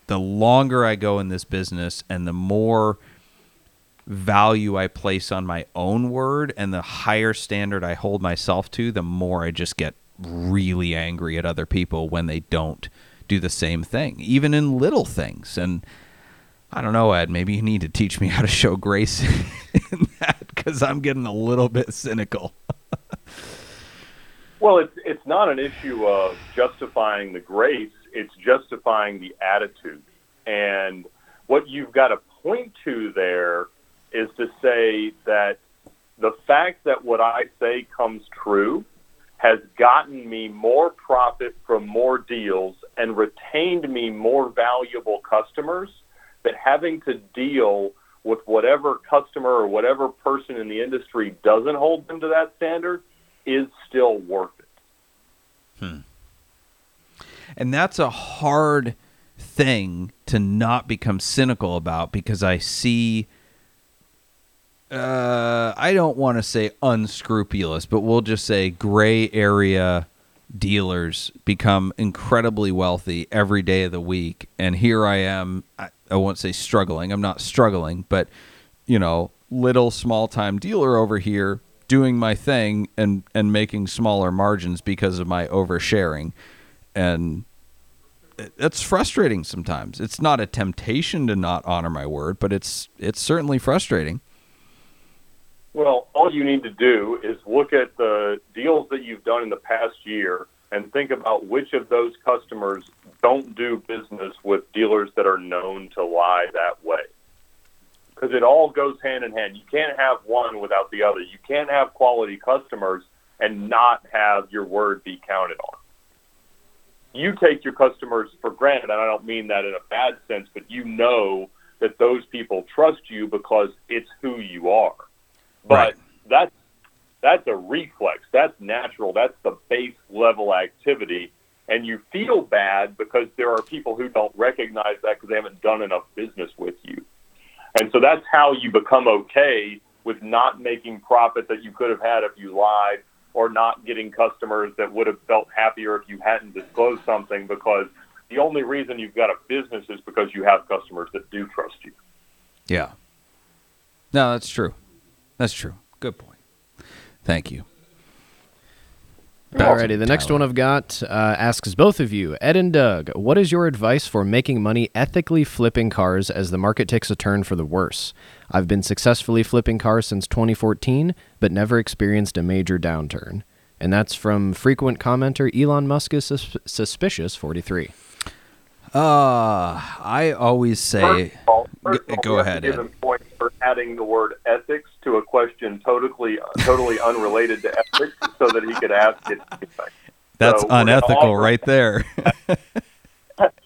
the longer I go in this business and the more value I place on my own word and the higher standard I hold myself to, the more I just get really angry at other people when they don't do the same thing, even in little things. And I don't know, Ed, maybe you need to teach me how to show grace in that because I'm getting a little bit cynical. Well, it's it's not an issue of justifying the grace; it's justifying the attitude. And what you've got to point to there is to say that the fact that what I say comes true has gotten me more profit from more deals and retained me more valuable customers that having to deal with whatever customer or whatever person in the industry doesn't hold them to that standard is still worth it. Hmm. And that's a hard thing to not become cynical about because I see uh, I don't want to say unscrupulous, but we'll just say gray area dealers become incredibly wealthy every day of the week. And here I am, I, I won't say struggling, I'm not struggling, but, you know, little small time dealer over here doing my thing and, and making smaller margins because of my oversharing. And it's frustrating sometimes. It's not a temptation to not honor my word, but it's it's certainly frustrating. Well, all you need to do is look at the deals that you've done in the past year and think about which of those customers don't do business with dealers that are known to lie that way. Because it all goes hand in hand. You can't have one without the other. You can't have quality customers and not have your word be counted on. You take your customers for granted, and I don't mean that in a bad sense, but you know that those people trust you because it's who you are. But Right. That's that's a reflex. That's natural. That's the base level activity. And you feel bad because there are people who don't recognize that because they haven't done enough business with you. And so that's how you become okay with not making profit that you could have had if you lied or not getting customers that would have felt happier if you hadn't disclosed something because the only reason you've got a business is because you have customers that do trust you. Yeah. No, that's true. That's true. Good point. Thank you. Alrighty, the next one I've got uh, asks both of you, Ed and Doug, what is your advice for making money ethically flipping cars as the market takes a turn for the worse? I've been successfully flipping cars since 2014, but never experienced a major downturn. And that's from frequent commenter Elon Musk is sus- suspicious 43. Uh, I always say First of all, first G- of all, go we have ahead, Ed. him points for adding the word ethics to a question totally, totally unrelated to ethics, so that he could ask it. that's So unethical offer- right there.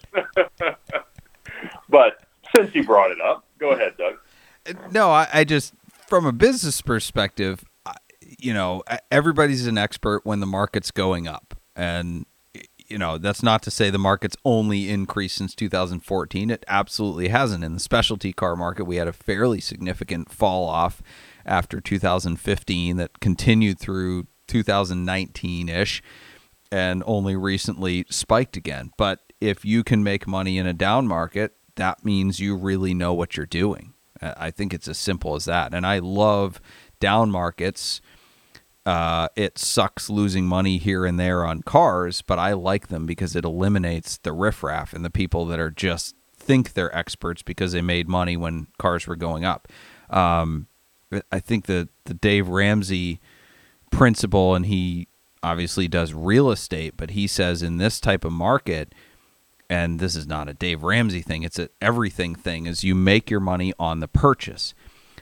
But since he brought it up, go ahead, Doug. no, I, I just from a business perspective, I- you know, everybody's an expert when the market's going up, and you know that's not to say the market's only increased since 2014. It absolutely hasn't. In the specialty car market, we had a fairly significant fall off after 2015 that continued through 2019 ish, and only recently spiked again. But if you can make money in a down market, that means you really know what you're doing. Uh, I think it's as simple as that. And I love down markets. Uh, it sucks losing money here and there on cars, but I like them because it eliminates the riffraff and the people that are just think they're experts because they made money when cars were going up. Um, I think the the Dave Ramsey principle, and he obviously does real estate, but he says in this type of market, and this is not a Dave Ramsey thing, it's an everything thing, is you make your money on the purchase.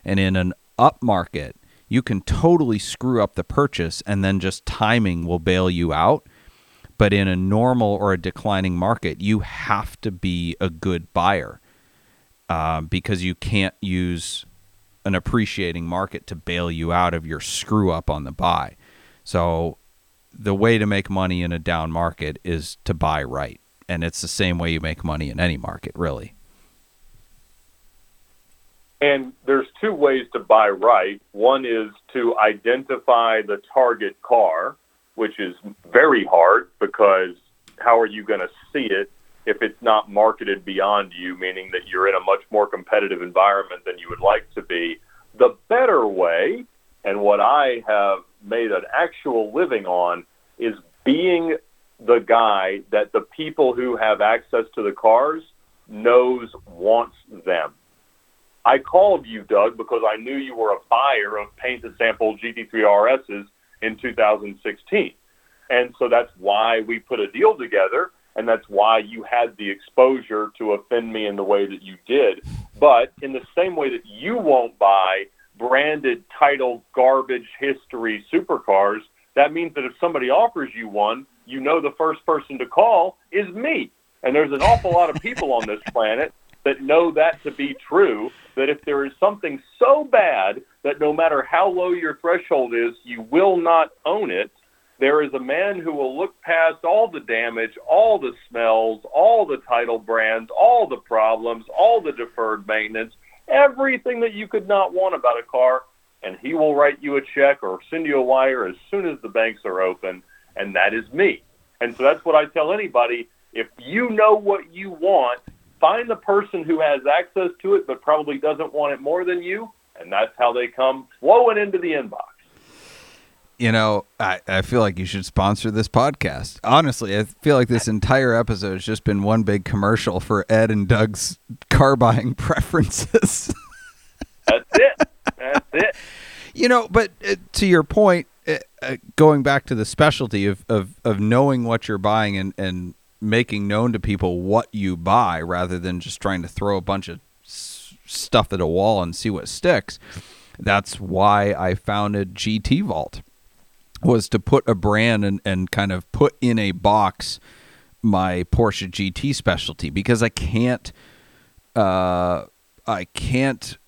And in an up market, you can totally screw up the purchase and then just timing will bail you out. But in a normal or a declining market, you have to be a good buyer uh, because you can't use an appreciating market to bail you out of your screw up on the buy. So the way to make money in a down market is to buy right. And it's the same way you make money in any market, really. And there's two ways to buy right. One is to identify the target car, which is very hard because how are you going to see it if it's not marketed beyond you, meaning that you're in a much more competitive environment than you would like to be? The better way, and what I have made an actual living on, is being the guy that the people who have access to the cars knows wants them. I called you, Doug, because I knew you were a buyer of paint to sample GT3 RSs in 2016. And so that's why we put a deal together, and that's why you had the exposure to offend me in the way that you did. But in the same way that you won't buy branded title garbage history supercars, that means that if somebody offers you one, you know the first person to call is me. And there's an awful lot of people on this planet that know that to be true, that if there is something so bad that no matter how low your threshold is, you will not own it, there is a man who will look past all the damage, all the smells, all the title brands, all the problems, all the deferred maintenance, everything that you could not want about a car, and he will write you a check or send you a wire as soon as the banks are open, and that is me. And so that's what I tell anybody. If you know what you want, find the person who has access to it but probably doesn't want it more than you, and that's how they come flowing into the inbox. You know, I, I feel like you should sponsor this podcast. Honestly, I feel like this entire episode has just been one big commercial for Ed and Doug's car buying preferences. That's it. That's it. you know, but uh, to your point, uh, uh, going back to the specialty of, of, of knowing what you're buying and, and making known to people what you buy rather than just trying to throw a bunch of s- stuff at a wall and see what sticks. That's why I founded GT Vault was to put a brand and, and kind of put in a box my Porsche GT specialty because I can't uh, I can't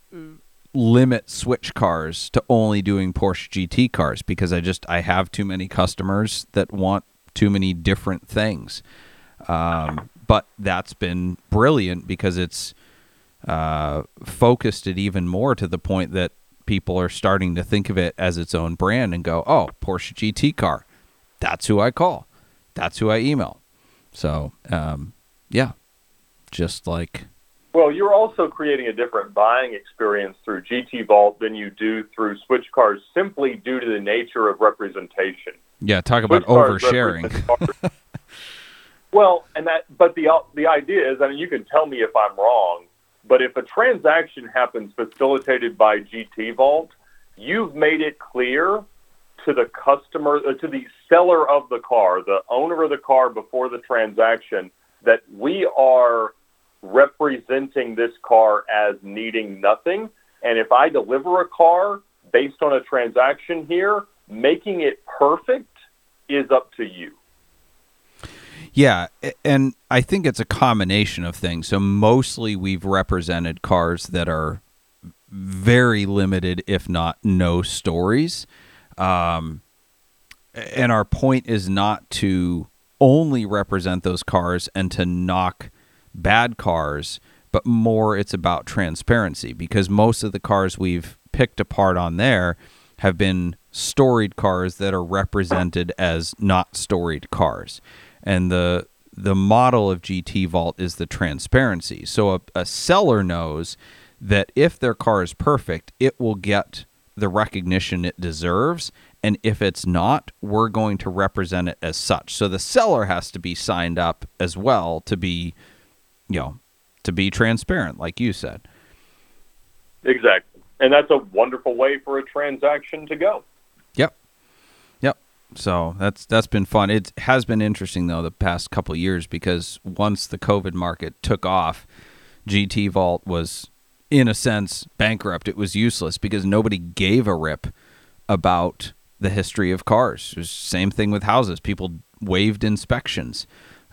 limit switch cars to only doing Porsche GT cars because I just I have too many customers that want too many different things. Um, but that's been brilliant because it's uh, focused it even more to the point that people are starting to think of it as its own brand and go, "Oh, Porsche GT car, that's who I call, that's who I email." So, um, yeah, just like Well, you're also creating a different buying experience through GT Vault than you do through Switch Cars simply due to the nature of representation. yeah, talk about Switch oversharing. well, and that, but the the idea is, I mean, you can tell me if I'm wrong, but if a transaction happens facilitated by GT Vault, you've made it clear to the customer, uh, to the seller of the car, the owner of the car before the transaction, that we are representing this car as needing nothing. And if I deliver a car based on a transaction here, making it perfect is up to you. Yeah, and I think it's a combination of things. So mostly we've represented cars that are very limited, if not no stories. Um, and our point is not to only represent those cars and to knock bad cars, but more it's about transparency because most of the cars we've picked apart on there have been storied cars that are represented as not storied cars. And the the model of GT Vault is the transparency. So a, a seller knows that if their car is perfect, it will get the recognition it deserves. And if it's not, we're going to represent it as such. So the seller has to be signed up as well to be, you know, to be transparent, like you said. Exactly. And that's a wonderful way for a transaction to go. So that's that's been fun. It has been interesting though the past couple years because once the COVID market took off, GT Vault was in a sense bankrupt. It was useless because nobody gave a rip about the history of cars. It was same thing with houses. People waived inspections.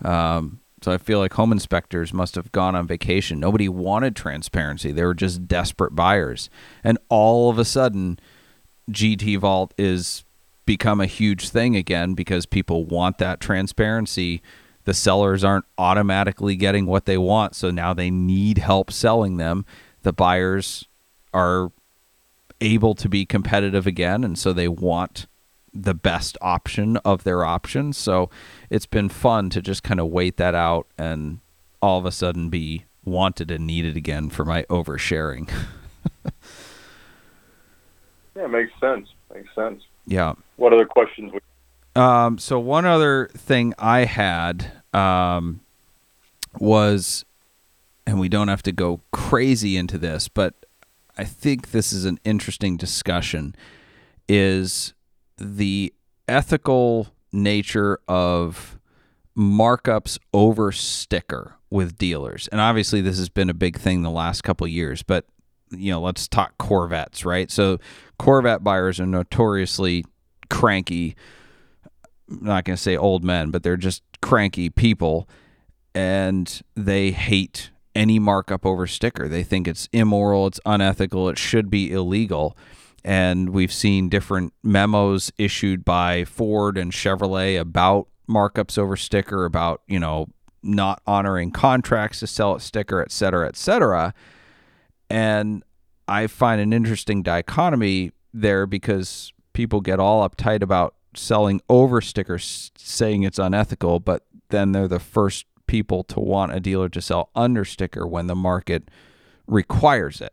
Um, so I feel like home inspectors must have gone on vacation. Nobody wanted transparency. They were just desperate buyers. And all of a sudden, GT Vault is become a huge thing again because people want that transparency. The sellers aren't automatically getting what they want, so now they need help selling them. The buyers are able to be competitive again, and so they want the best option of their options. So it's been fun to just kind of wait that out and all of a sudden be wanted and needed again for my oversharing. Yeah, makes sense. Makes sense. Yeah. What other questions? Um, so one other thing I had um, was, and we don't have to go crazy into this, but I think this is an interesting discussion. Is the ethical nature of markups over sticker with dealers, and obviously this has been a big thing the last couple years, but you know, let's talk Corvettes, right? So Corvette buyers are notoriously cranky I'm not going to say old men, but they're just cranky people and they hate any markup over sticker. They think it's immoral, it's unethical, it should be illegal. And we've seen different memos issued by Ford and Chevrolet about markups over sticker, about, you know, not honoring contracts to sell at sticker, et cetera, et cetera. And I find an interesting dichotomy there because people get all uptight about selling over stickers saying it's unethical, but then they're the first people to want a dealer to sell under sticker when the market requires it.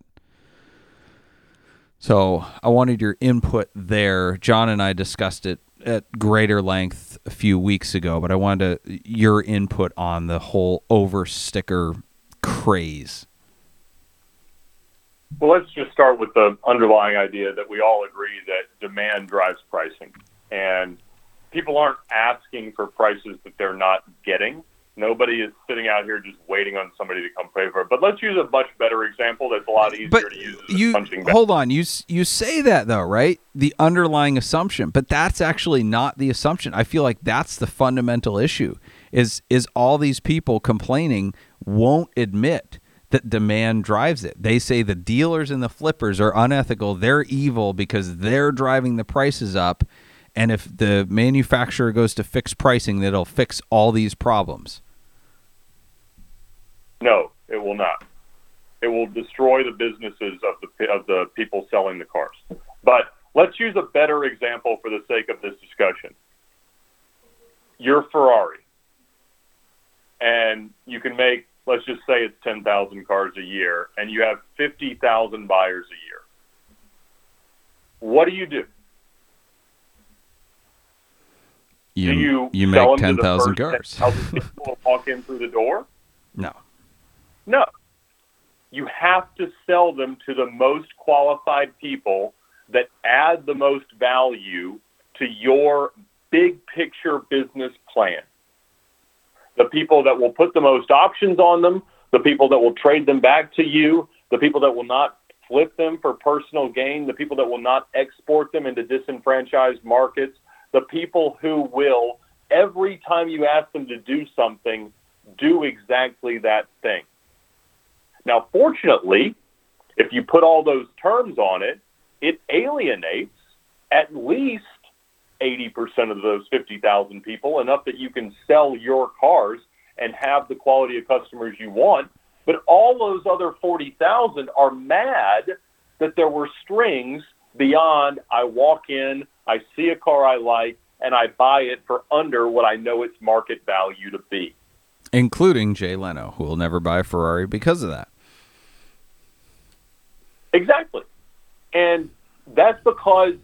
So I wanted your input there. John and I discussed it at greater length a few weeks ago, but I wanted to, your input on the whole over sticker craze. Well, let's just start with the underlying idea that we all agree that demand drives pricing. And people aren't asking for prices that they're not getting. Nobody is sitting out here just waiting on somebody to come pay for it. But let's use a much better example that's a lot easier But to use. you hold on. You you say that though, right? The underlying assumption, but that's actually not the assumption. I feel like that's the fundamental issue. Is is all these people complaining won't admit that demand drives it. They say the dealers and the flippers are unethical. They're evil because they're driving the prices up. And if the manufacturer goes to fix pricing, that'll fix all these problems. No, it will not. It will destroy the businesses of the of the people selling the cars. But let's use a better example for the sake of this discussion. Your Ferrari, and you can make let's just say it's ten thousand cars a year, and you have fifty thousand buyers a year. What do you do? You do you, you make them to ten the cars. 10,000 people walk in through the door? No. No. You have to sell them to the most qualified people that add the most value to your big picture business plan. The people that will put the most options on them, the people that will trade them back to you, the people that will not flip them for personal gain, the people that will not export them into disenfranchised markets, the people who will, every time you ask them to do something, do exactly that thing. Now, fortunately, if you put all those terms on it, it alienates at least 80% of those 50,000 people, enough that you can sell your cars and have the quality of customers you want. But all those other 40,000 are mad that there were strings beyond I walk in, I see a car I like, and I buy it for under what I know its market value to be. including Jay Leno, who will never buy a Ferrari because of that. Exactly. And that's because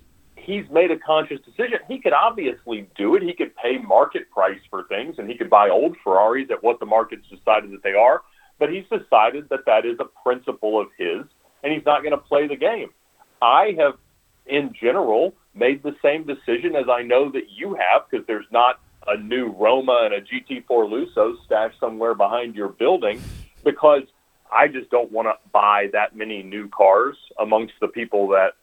he's made a conscious decision. He could obviously do it. He could pay market price for things and he could buy old Ferraris at what the market's decided that they are. But he's decided that that is a principle of his and he's not going to play the game. I have, in general, made the same decision as I know that you have because there's not a new Roma and a GT4 Lusso stashed somewhere behind your building because I just don't want to buy that many new cars amongst the people that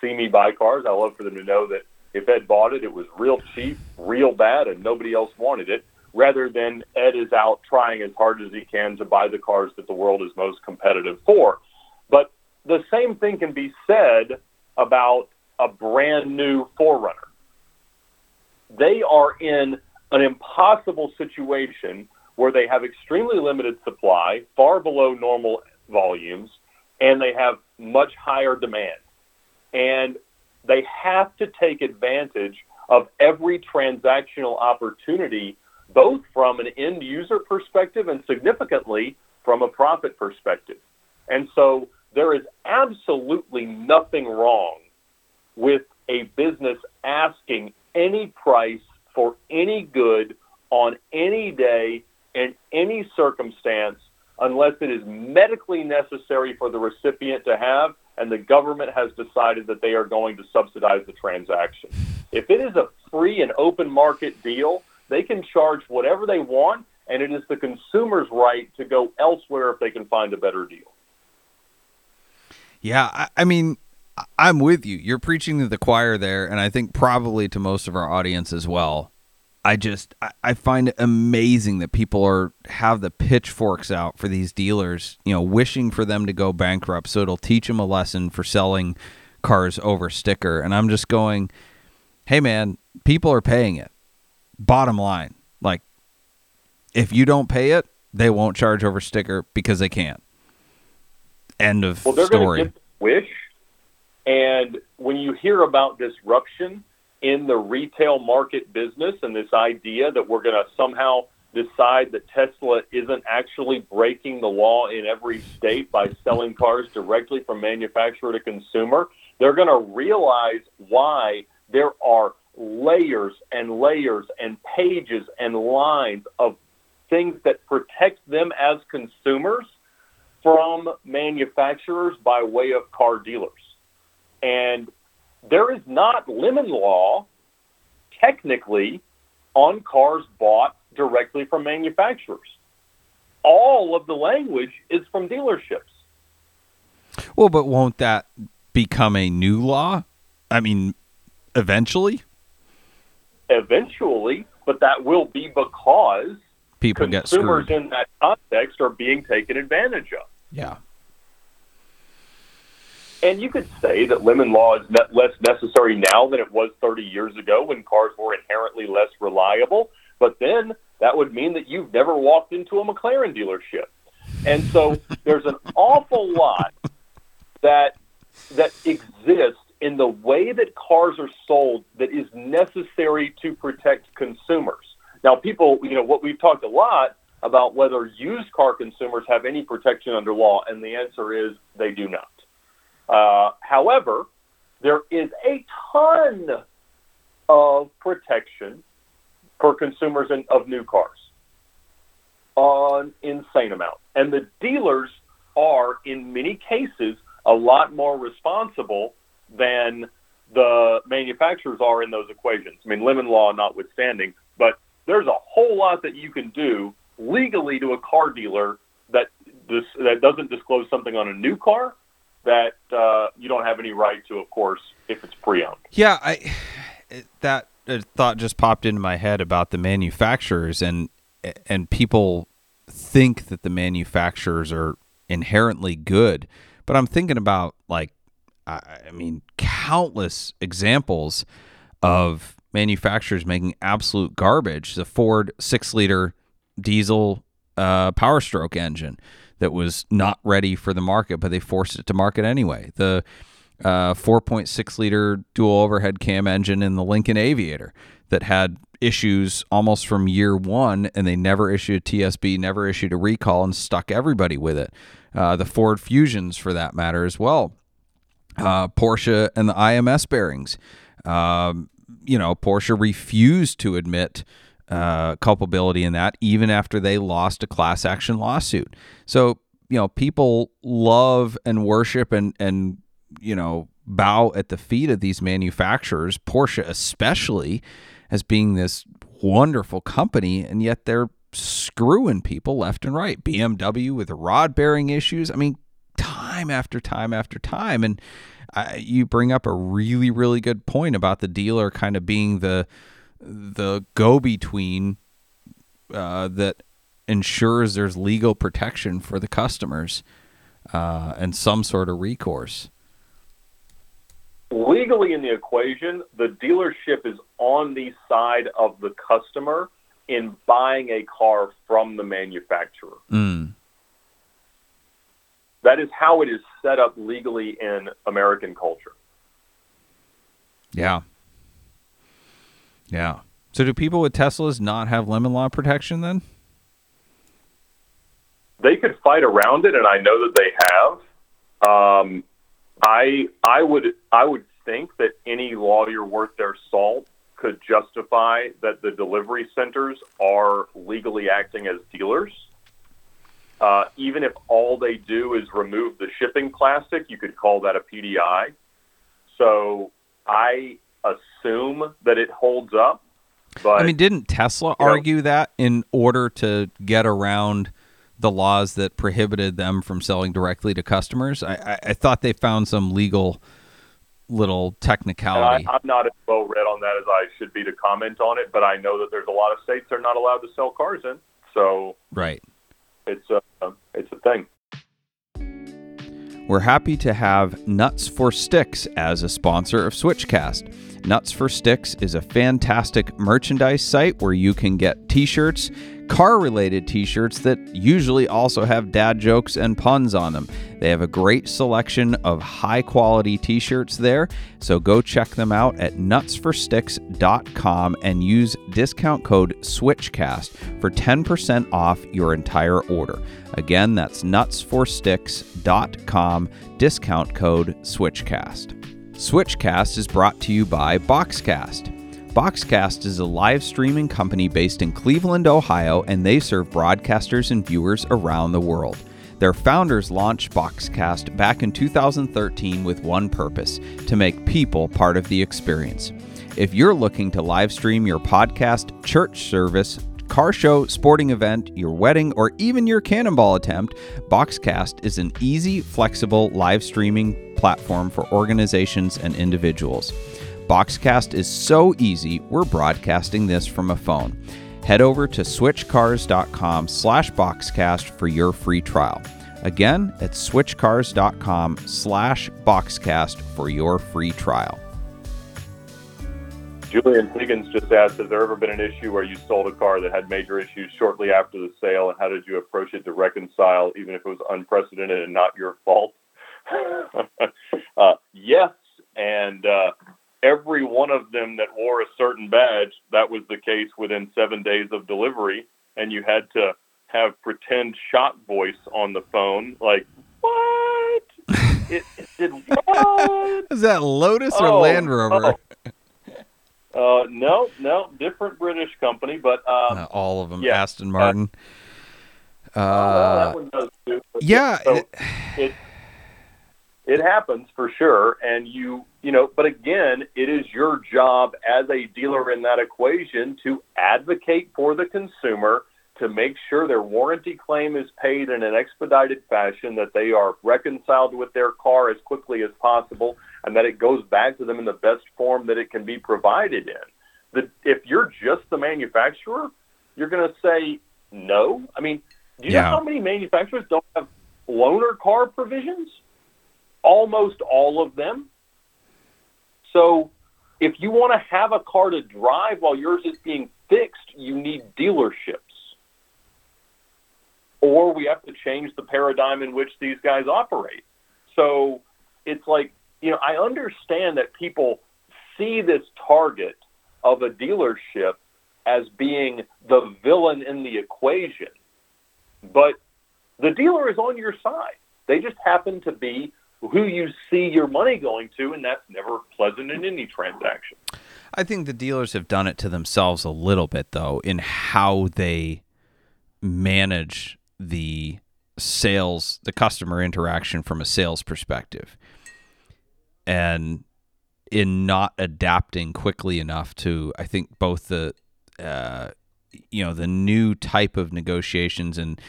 see me buy cars. I love for them to know that if Ed bought it, it was real cheap, real bad, and nobody else wanted it, rather than Ed is out trying as hard as he can to buy the cars that the world is most competitive for. But the same thing can be said about a brand new 4Runner. They are in an impossible situation where they have extremely limited supply, far below normal volumes, and they have much higher demand. And they have to take advantage of every transactional opportunity, both from an end user perspective and significantly from a profit perspective. And so there is absolutely nothing wrong with a business asking any price for any good on any day in any circumstance unless it is medically necessary for the recipient to have and the government has decided that they are going to subsidize the transaction. If it is a free and open market deal, they can charge whatever they want and it is the consumer's right to go elsewhere if they can find a better deal. Yeah, I, I mean, I'm with you. You're preaching to the choir there, and I think probably to most of our audience as well. I just I, I find it amazing that people are have the pitchforks out for these dealers, you know, wishing for them to go bankrupt so it'll teach them a lesson for selling cars over sticker. And I'm just going, hey man, people are paying it. Bottom line, like if you don't pay it, they won't charge over sticker because they can't. End of Well, they're story. to get wish. And when you hear about disruption in the retail market business and this idea that we're going to somehow decide that Tesla isn't actually breaking the law in every state by selling cars directly from manufacturer to consumer, they're going to realize why there are layers and layers and pages and lines of things that protect them as consumers from manufacturers by way of car dealers. And there is not lemon law technically on cars bought directly from manufacturers. All of the language is from dealerships. Well, but won't that become a new law? I mean, eventually? Eventually, but that will be because people get consumers in that context are being taken advantage of. Yeah. And you could say that lemon law is less necessary now than it was 30 years ago when cars were inherently less reliable. But then that would mean that you've never walked into a McLaren dealership. And so there's an awful lot that that exists in the way that cars are sold that is necessary to protect consumers. Now, people, you know, what we've talked a lot about whether used car consumers have any protection under law, and the answer is they do not. Uh, however, there is a ton of protection for consumers in, of new cars, an insane amount, and the dealers are, in many cases, a lot more responsible than the manufacturers are in those equations. I mean, lemon law notwithstanding, but there's a whole lot that you can do legally to a car dealer that this, that doesn't disclose something on a new car that uh, you don't have any right to, of course, if it's pre-owned. Yeah, I that uh, thought just popped into my head about the manufacturers and and people think that the manufacturers are inherently good, but I'm thinking about like I mean countless examples of manufacturers making absolute garbage. The Ford six liter diesel uh, Power Stroke engine that was not ready for the market, but they forced it to market anyway. The uh, 4.6 liter dual overhead cam engine in the Lincoln Aviator that had issues almost from year one, and they never issued a TSB, never issued a recall, and stuck everybody with it. Uh, the Ford Fusions, for that matter, as well. Uh, Porsche and the IMS bearings. Um, you know, Porsche refused to admit uh, culpability in that, even after they lost a class action lawsuit. So, you know, people love and worship and and you know bow at the feet of these manufacturers, Porsche especially, as being this wonderful company, and yet they're screwing people left and right. BMW with the rod bearing issues. I mean, time after time after time, and I, you bring up a really really good point about the dealer kind of being the the go between uh, that ensures there's legal protection for the customers uh, and some sort of recourse. Legally, in the equation, the dealership is on the side of the customer in buying a car from the manufacturer. Mm. That is how it is set up legally in American culture. Yeah. Yeah. So do people with Teslas not have lemon law protection then? They could fight around it, and I know that they have. Um, I I would I would think that any lawyer worth their salt could justify that the delivery centers are legally acting as dealers. Uh, even if all they do is remove the shipping plastic, you could call that a PDI. So I assume that it holds up. But I mean, didn't Tesla you know- argue that in order to get around the laws that prohibited them from selling directly to customers? I, I, I thought they found some legal little and I, technicality. I'm not as well read on that as I should be to comment on it, but I know that there's a lot of states they're not allowed to sell cars in. So right. it's a it's a thing. We're happy to have Nuts for Sticks as a sponsor of Switchcast. Nuts for Sticks is a fantastic merchandise site where you can get t shirts, car related t shirts that usually also have dad jokes and puns on them. They have a great selection of high quality t shirts there, so go check them out at nutsforsticks.com and use discount code SWITCHCAST for 10% off your entire order. Again, that's nutsforsticks.com, discount code SWITCHCAST. Switchcast is brought to you by Boxcast. Boxcast is a live streaming company based in Cleveland, Ohio, and they serve broadcasters and viewers around the world. Their founders launched Boxcast back in 2013 with one purpose to make people part of the experience. If you're looking to live stream your podcast, church service, car show, sporting event, your wedding, or even your cannonball attempt, Boxcast is an easy, flexible live streaming platform for organizations and individuals. Boxcast is so easy, we're broadcasting this from a phone. Head over to switchcars.com slash boxcast for your free trial. Again, it's switchcars.com slash boxcast for your free trial. Julian Higgins just asked, has there ever been an issue where you sold a car that had major issues shortly after the sale, and how did you approach it to reconcile, even if it was unprecedented and not your fault? uh, yes, and uh, every one of them that wore a certain badge, that was the case within seven days of delivery, and you had to have pretend shot voice on the phone, like, what? it, it did what? Is that Lotus or Oh, Land Rover? Uh, no, no, different British company, but um, Uh, all of them. yeah. Aston Martin. Uh, well, one does yeah. so it- it happens for sure, and you you know, but again, it is your job as a dealer in that equation to advocate for the consumer to make sure their warranty claim is paid in an expedited fashion, that they are reconciled with their car as quickly as possible, and that it goes back to them in the best form that it can be provided in. The, if you're just the manufacturer, you're going to say no. I mean, do you Yeah. know how many manufacturers don't have loaner car provisions? Almost all of them. So, if you want to have a car to drive while yours is being fixed, you need dealerships. Or we have to change the paradigm in which these guys operate. So, it's like, you know, I understand that people see this target of a dealership as being the villain in the equation. But the dealer is on your side. They just happen to be who you see your money going to, and that's never pleasant in any transaction. I think the dealers have done it to themselves a little bit, though, in how they manage the sales, the customer interaction from a sales perspective, and in not adapting quickly enough to, I think, both the, uh, you know, the new type of negotiations and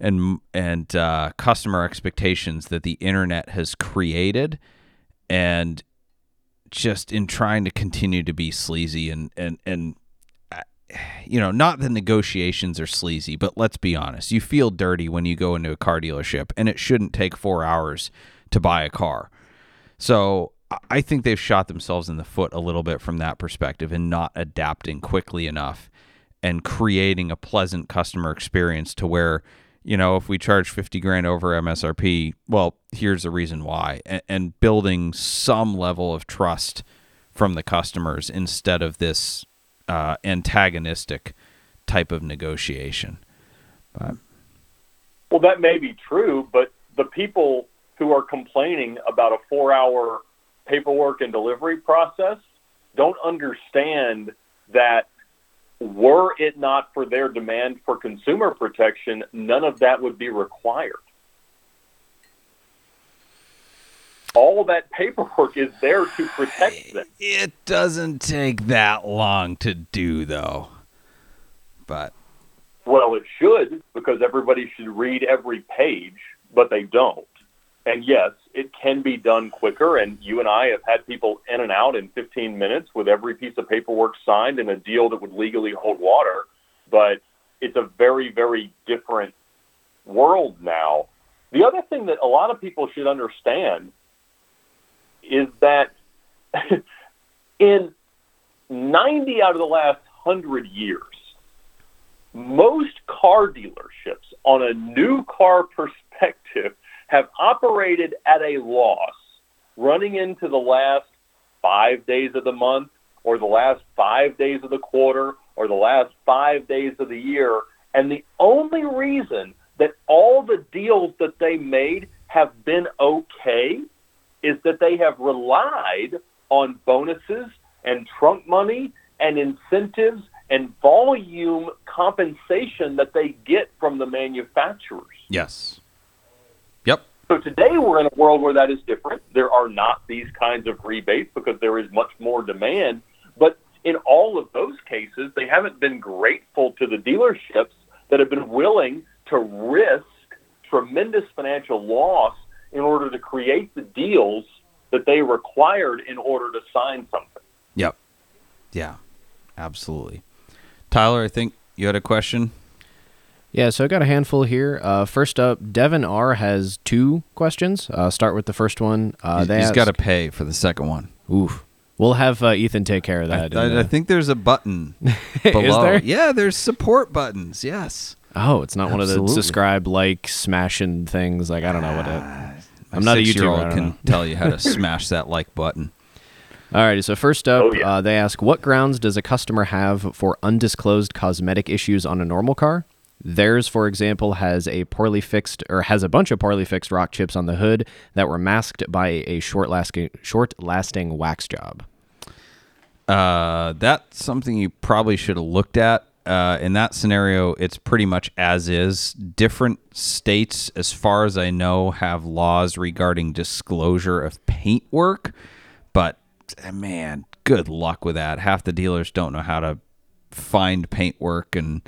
and and uh, customer expectations that the internet has created, and just in trying to continue to be sleazy and and and uh, you know not the negotiations are sleazy but let's be honest you feel dirty when you go into a car dealership and it shouldn't take 4 hours to buy a car. So I- I think they've shot themselves in the foot a little bit from that perspective and not adapting quickly enough and creating a pleasant customer experience to where you know if we charge 50 grand over msrp well here's the reason why and, and building some level of trust from the customers instead of this uh, antagonistic type of negotiation. Well, that may be true, but the people who are complaining about a four hour paperwork and delivery process don't understand that were it not for their demand for consumer protection, none of that would be required. All that paperwork is there to protect them. it doesn't take that long to do though but Well, it should because everybody should read every page, but they don't. And yes, it can be done quicker. And you and I have had people in and out in 15 minutes with every piece of paperwork signed and a deal that would legally hold water. But it's a very, very different world now. The other thing that a lot of people should understand is that in 90 out of the last 100 years, most car dealerships on a new car perspective have operated at a loss running into the last five days of the month or the last five days of the quarter or the last five days of the year. And the only reason that all the deals that they made have been okay is that they have relied on bonuses and trunk money and incentives and volume compensation that they get from the manufacturers. Yes. So today we're in a world where that is different. There are not these kinds of rebates because there is much more demand. But in all of those cases, they haven't been grateful to the dealerships that have been willing to risk tremendous financial loss in order to create the deals that they required in order to sign something. Yep. Yeah. Absolutely. Tyler, I think you had a question. Yeah, so I got a handful here. Uh, first up, Devin R has two questions. Uh, start with the first one. Uh, he's they he's ask- got to pay for the second one. Oof. We'll have uh, Ethan take care of that. I- in, I uh, think there's a button below. there? Yeah, there's support buttons. Yes. oh, it's not one of the Absolutely. subscribe, like, smashing things. Like I don't know what it. I'm not a YouTuber. six-year-old I can know. tell you how to smash that like button. Alrighty, so first up, Oh, yeah. uh, they ask, what grounds does a customer have for undisclosed cosmetic issues on a normal car? Theirs, for example, has a poorly fixed or has a bunch of poorly fixed rock chips on the hood that were masked by a short lasting short lasting wax job. Uh, that's something you probably should have looked at. Uh, in that scenario, it's pretty much as is. Different states, as far as I know, have laws regarding disclosure of paint work. But eh, man, good luck with that. Half the dealers don't know how to find paint work, and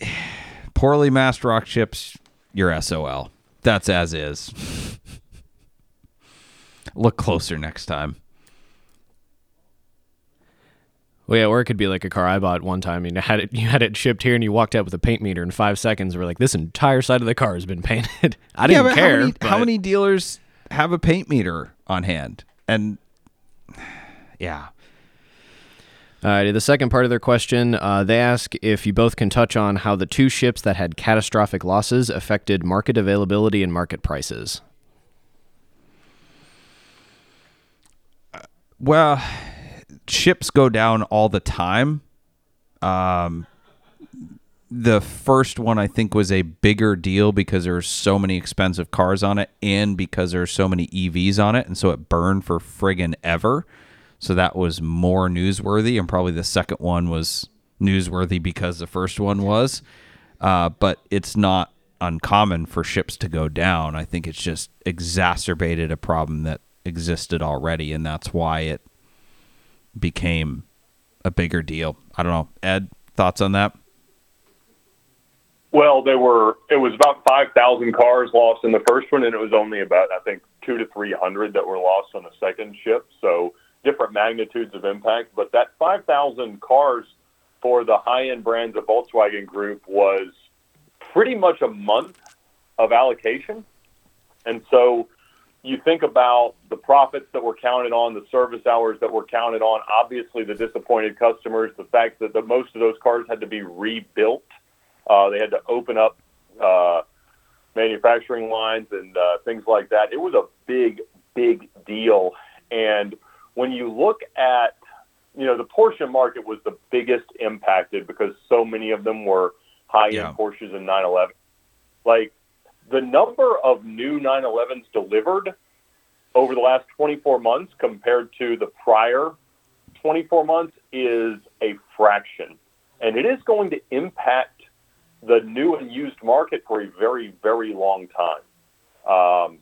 poorly masked rock chips, you're SOL. That's as is. Look closer next time. Well, yeah, or it could be like a car I bought one time. You had it, you had it shipped here, and you walked out with a paint meter in five seconds. We're like, this entire side of the car has been painted. I didn't but care. How many, how many dealers have a paint meter on hand? And yeah, Alrighty, the second part of their question, uh, they ask if you both can touch on how the two ships that had catastrophic losses affected market availability and market prices. well, ships go down all the time. Um, the first one I think was a bigger deal because there were so many expensive cars on it, and because there are so many EVs on it, and so it burned for friggin' ever. So that was more newsworthy, and probably the second one was newsworthy because the first one was. Uh, but it's not uncommon for ships to go down. I think it's just exacerbated a problem that existed already, and that's why it became a bigger deal. I don't know. Ed, thoughts on that? Well, there were it was about five thousand cars lost in the first one, and it was only about I think two to three hundred that were lost on the second ship. So different magnitudes of impact. But that five thousand cars for the high end brands of Volkswagen Group was pretty much a month of allocation, and so you think about the profits that were counted on, the service hours that were counted on, obviously the disappointed customers, the fact that the, most of those cars had to be rebuilt. Uh, they had to open up uh, manufacturing lines and uh, things like that. It was a big, big deal. And when you look at, you know, the Porsche market was the biggest impacted because so many of them were high-end Yeah. Porsches and 911. Like the number of new 911s delivered over the last 24 months compared to the prior 24 months is a fraction. And it is going to impact the new and used market for a very, very long time. Um,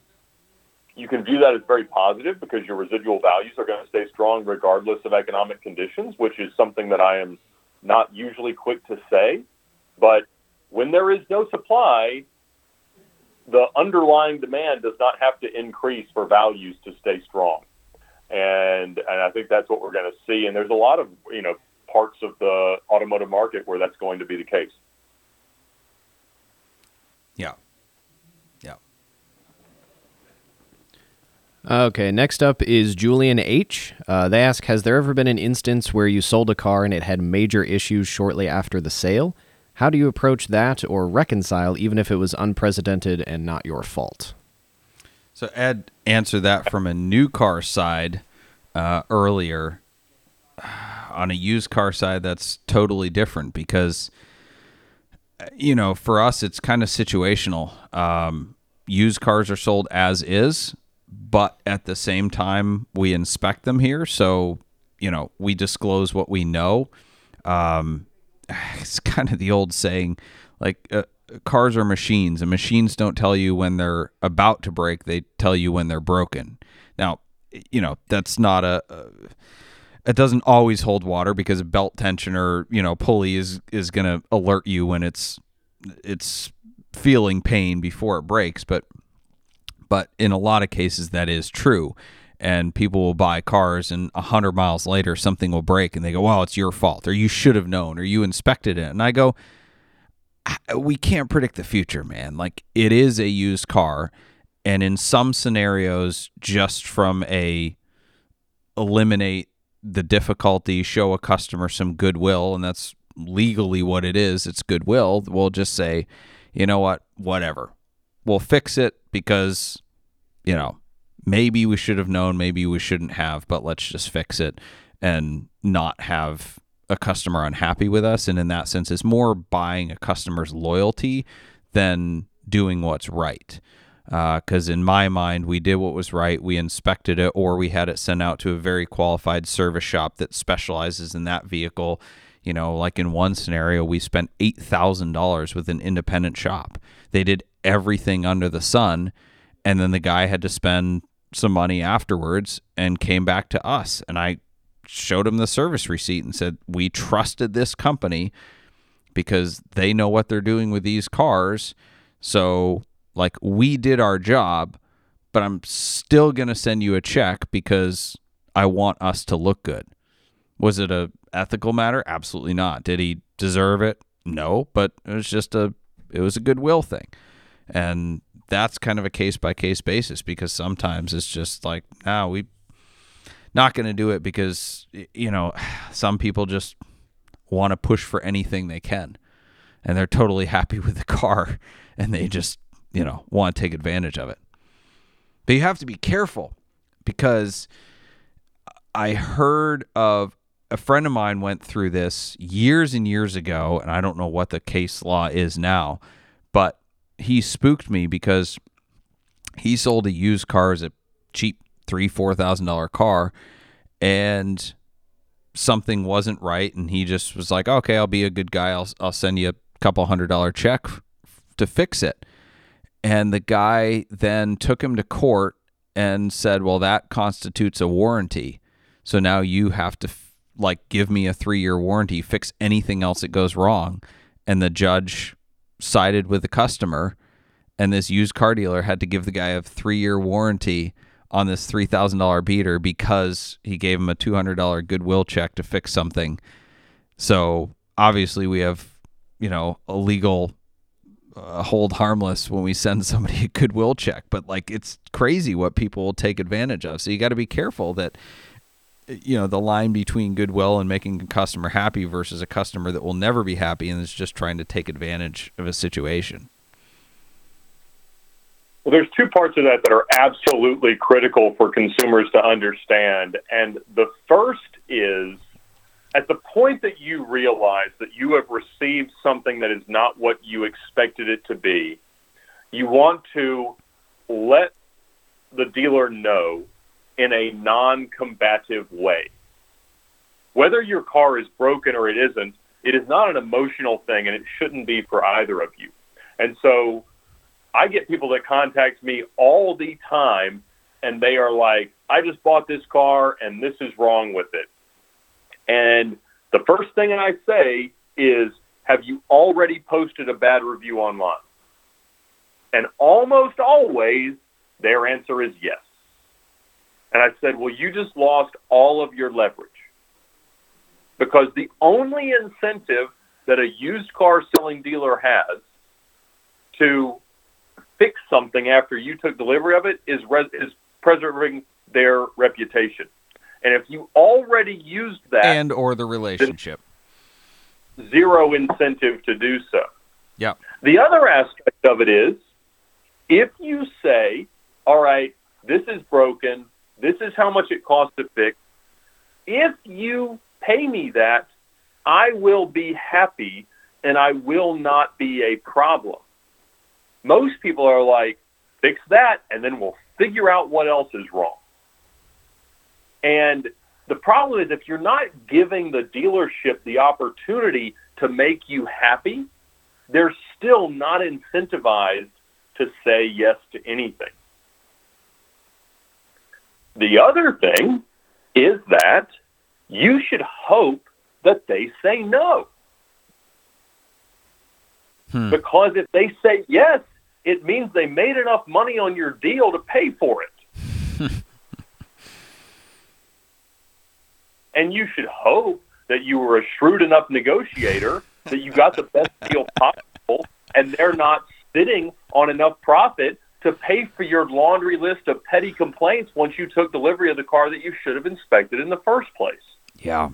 you can view that as very positive because your residual values are going to stay strong regardless of economic conditions, which is something that I am not usually quick to say. But when there is no supply, the underlying demand does not have to increase for values to stay strong. And and I think that's what we're going to see. And there's a lot of you know parts of the automotive market where that's going to be the case. Yeah. Yeah. Okay, next up is Julian H. Uh, they ask Has there ever been an instance where you sold a car and it had major issues shortly after the sale? How do you approach that or reconcile, even if it was unprecedented and not your fault? So Ed answered that from a new car side uh, earlier. On a used car side, that's totally different because, you know, for us, it's kind of situational. Um, used cars are sold as is, but at the same time, we inspect them here. So, you know, we disclose what we know. Um, it's kind of the old saying, like, uh, cars are machines, and machines don't tell you when they're about to break, they tell you when they're broken. Now, you know, that's not a. a it doesn't always hold water because a belt tension or you know pulley is is going to alert you when it's it's feeling pain before it breaks but but in a lot of cases that is true. And people will buy cars and 100 miles later something will break and they go well it's your fault or you should have known or you inspected it. And i go we can't predict the future man. Like it is a used car and in some scenarios just from a eliminate the difficulty show a customer some goodwill and that's legally what it is it's goodwill we'll just say you know what? Whatever. We'll fix it because you know maybe we should have known maybe we shouldn't have but let's just fix it and not have a customer unhappy with us. And in that sense it's more buying a customer's loyalty than doing what's right. Because uh, in my mind we did what was right. We inspected it or we had it sent out to a very qualified service shop that specializes in that vehicle. You know like in one scenario we spent $8000 with an independent shop. They did everything under the sun and then the guy had to spend some money afterwards and came back to us and i showed him the service receipt and said we trusted this company because they know what they're doing with these cars so like we did our job, but I'm still going to send you a check because I want us to look good. Was it a ethical matter? Absolutely not. Did he deserve it? No, but it was just a it was a goodwill thing. And that's kind of a case by case basis because sometimes it's just like, nah, we not going to do it because you know, some people just want to push for anything they can and they're totally happy with the car and they just you know, want to take advantage of it. But you have to be careful because I heard of a friend of mine went through this years and years ago, and I don't know what the case law is now, he spooked me because he sold a used car as a cheap three, four thousand dollar car, and something wasn't right, and he just was like, "Okay, I'll be a good guy. I'll I'll send you a couple hundred dollar check to fix it." And the guy then took him to court and said, "Well, that constitutes a warranty. So now you have to like give me a 3-year warranty, fix anything else that goes wrong." And the judge sided with the customer and this used car dealer had to give the guy a 3-year warranty on this $3,000 beater because he gave him a $200 goodwill check to fix something. So, obviously we have, you know, a legal uh, hold harmless when we send somebody a goodwill check, but like it's crazy what people will take advantage of. So you got to be careful that you know the line between goodwill and making a customer happy versus a customer that will never be happy and is just trying to take advantage of a situation. Well, there's two parts of that that are absolutely critical for consumers to understand. And the first is at the point that you realize that you have received something that is not what you expected it to be, you want to let the dealer know in a non combative way. Whether your car is broken or it isn't, it is not an emotional thing and it shouldn't be for either of you. And so I get people that contact me all the time and they are like, I just bought this car and this is wrong with it. And the first thing I say is, have you already posted a bad review online? And almost always their answer is yes. And I said, well, you just lost all of your leverage. Because the only incentive that a used car selling dealer has to fix something after you took delivery of it is, res- is preserving their reputation. And if you already used that, and or the relationship. zero incentive to do so. Yeah. The other aspect of it is if you say, all right, this is broken, this is how much it costs to fix, if you pay me that, I will be happy and I will not be a problem. Most people are like, fix that and then we'll figure out what else is wrong. And the problem is if you're not giving the dealership the opportunity to make you happy, they're still not incentivized to say yes to anything. The other thing is that you should hope that they say no. Hmm. Because if they say yes, it means they made enough money on your deal to pay for it. and you should hope that you were a shrewd enough negotiator that you got the best deal possible and they're not sitting on enough profit to pay for your laundry list of petty complaints once you took delivery of the car that you should have inspected in the first place. Yeah.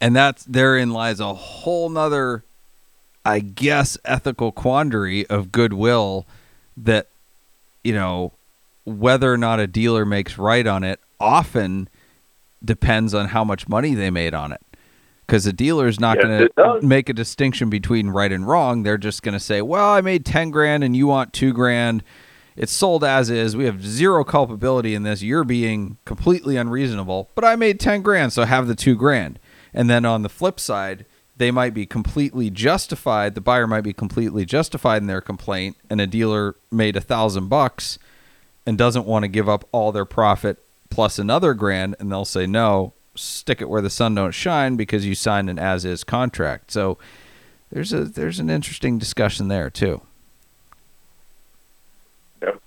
And that's therein lies a whole nother, I guess, ethical quandary of goodwill that, you know, whether or not a dealer makes right on it often depends on how much money they made on it. Because the dealer's not Yes, going to make a distinction between right and wrong. They're just going to say, well, I made 10 grand and you want two grand. It's sold as is. We have zero culpability in this. You're being completely unreasonable, but I made 10 grand, so have the two grand. And then on the flip side, they might be completely justified. The buyer might be completely justified in their complaint, and a dealer made a thousand bucks and doesn't want to give up all their profit plus another grand, and they'll say no, stick it where the sun don't shine because you signed an as is contract. So there's a there's an interesting discussion there too. Yep.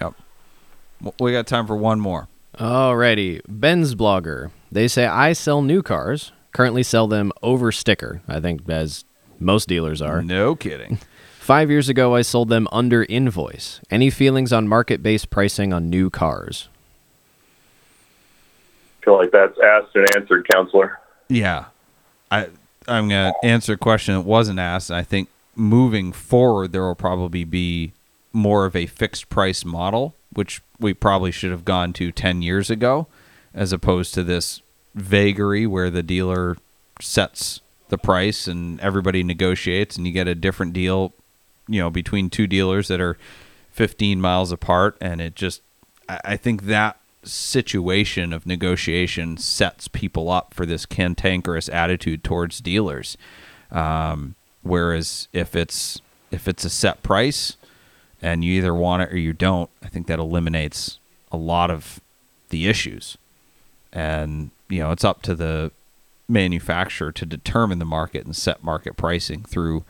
Yep. We got time for one more. Alrighty, Ben's blogger. They say I sell new cars. Currently sell them over sticker. I think as most dealers are. No kidding. Five years ago, I sold them under invoice. Any feelings on market-based pricing on new cars? Feel like that's asked and answered, counselor. Yeah. I I'm to answer a question that wasn't asked. I think moving forward there will probably be more of a fixed price model, which we probably should have gone to 10 years ago as opposed to this vagary where the dealer sets the price and everybody negotiates and you get a different deal, you know, between two dealers that are 15 miles apart and it just I think that situation of negotiation sets people up for this cantankerous attitude towards dealers. Um, whereas if it's if it's a set price and you either want it or you don't, I think that eliminates a lot of the issues. And you know, it's up to the manufacturer to determine the market and set market pricing through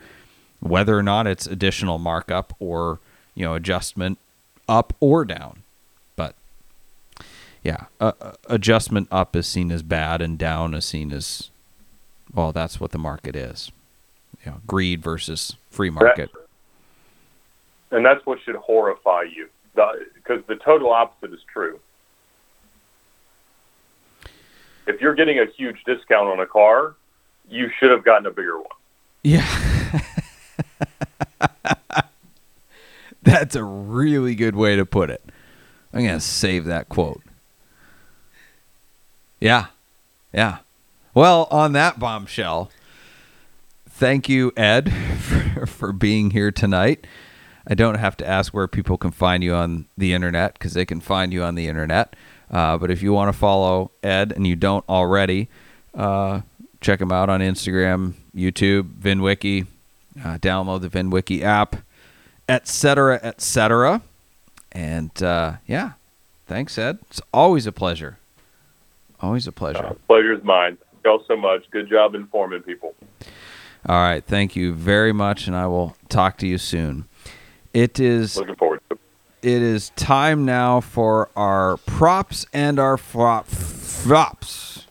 whether or not it's additional markup or you know adjustment up or down. Yeah, uh, adjustment up is seen as bad and down is seen as well. That's what the market is. You know, greed versus free market. And that's what should horrify you, because the total opposite is true. If you're getting a huge discount on a car, you should have gotten a bigger one. Yeah. That's a really good way to put it. I'm going to save that quote. Yeah. Yeah. Well, on that bombshell, thank you, Ed, for, for being here tonight. I don't have to ask where people can find you on the internet because they can find you on the internet. Uh, but if you want to follow Ed and you don't already, uh, check him out on Instagram, YouTube, VinWiki. Uh, download the VinWiki app, etc., etc. And uh, yeah, thanks, Ed. It's always a pleasure. Always a pleasure. Uh, pleasure's mine. Thank y'all so much. Good job informing people. All right, thank you very much, and I will talk to you soon. It is Looking forward to it. it is time now for our props and our flop flops.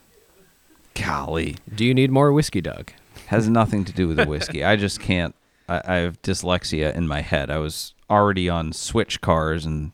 Golly, Do you need more whiskey, Doug? has nothing to do with the whiskey. I just can't. I, I have dyslexia in my head. I was already on switch cars and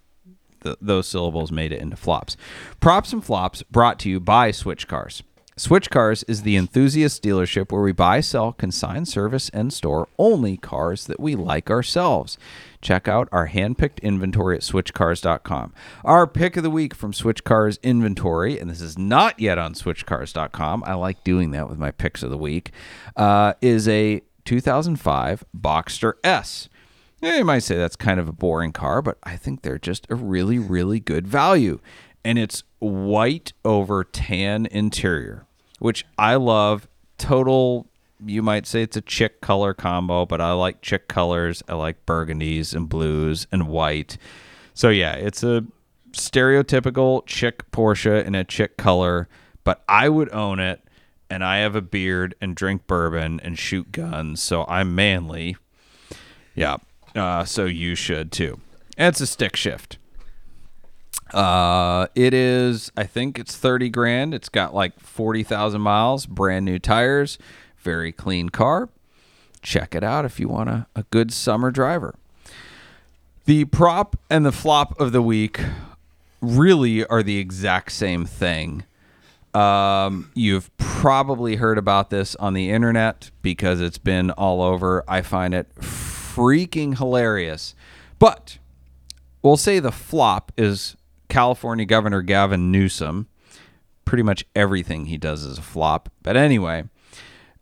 th- those syllables made it into flops. Props and flops brought to you by Switch Cars. Switch Cars is the enthusiast dealership where we buy, sell, consign, service, and store only cars that we like ourselves. Check out our handpicked inventory at switchcars.com. Our pick of the week from Switch Cars inventory, and this is not yet on switchcars.com. I like doing that with my picks of the week, uh, is a 2005 Boxster S. Yeah, you might say that's kind of a boring car, but I think they're just a really, really good value. And it's white over tan interior, which I love. Total, you might say it's a chick color combo, but I like chick colors. I like burgundies and blues and white. So, yeah, it's a stereotypical chick Porsche in a chick color, but I would own it. And I have a beard and drink bourbon and shoot guns. So I'm manly. Yeah. Uh, so you should too. And it's a stick shift. Uh, it is. I think it's thirty grand. It's got like forty thousand miles, brand new tires, very clean car. Check it out if you want a, a good summer driver. The prop and the flop of the week really are the exact same thing. Um, you've probably heard about this on the internet because it's been all over. I find it freaking hilarious. But we'll say the flop is California Governor Gavin Newsom. Pretty much everything he does is a flop. But anyway,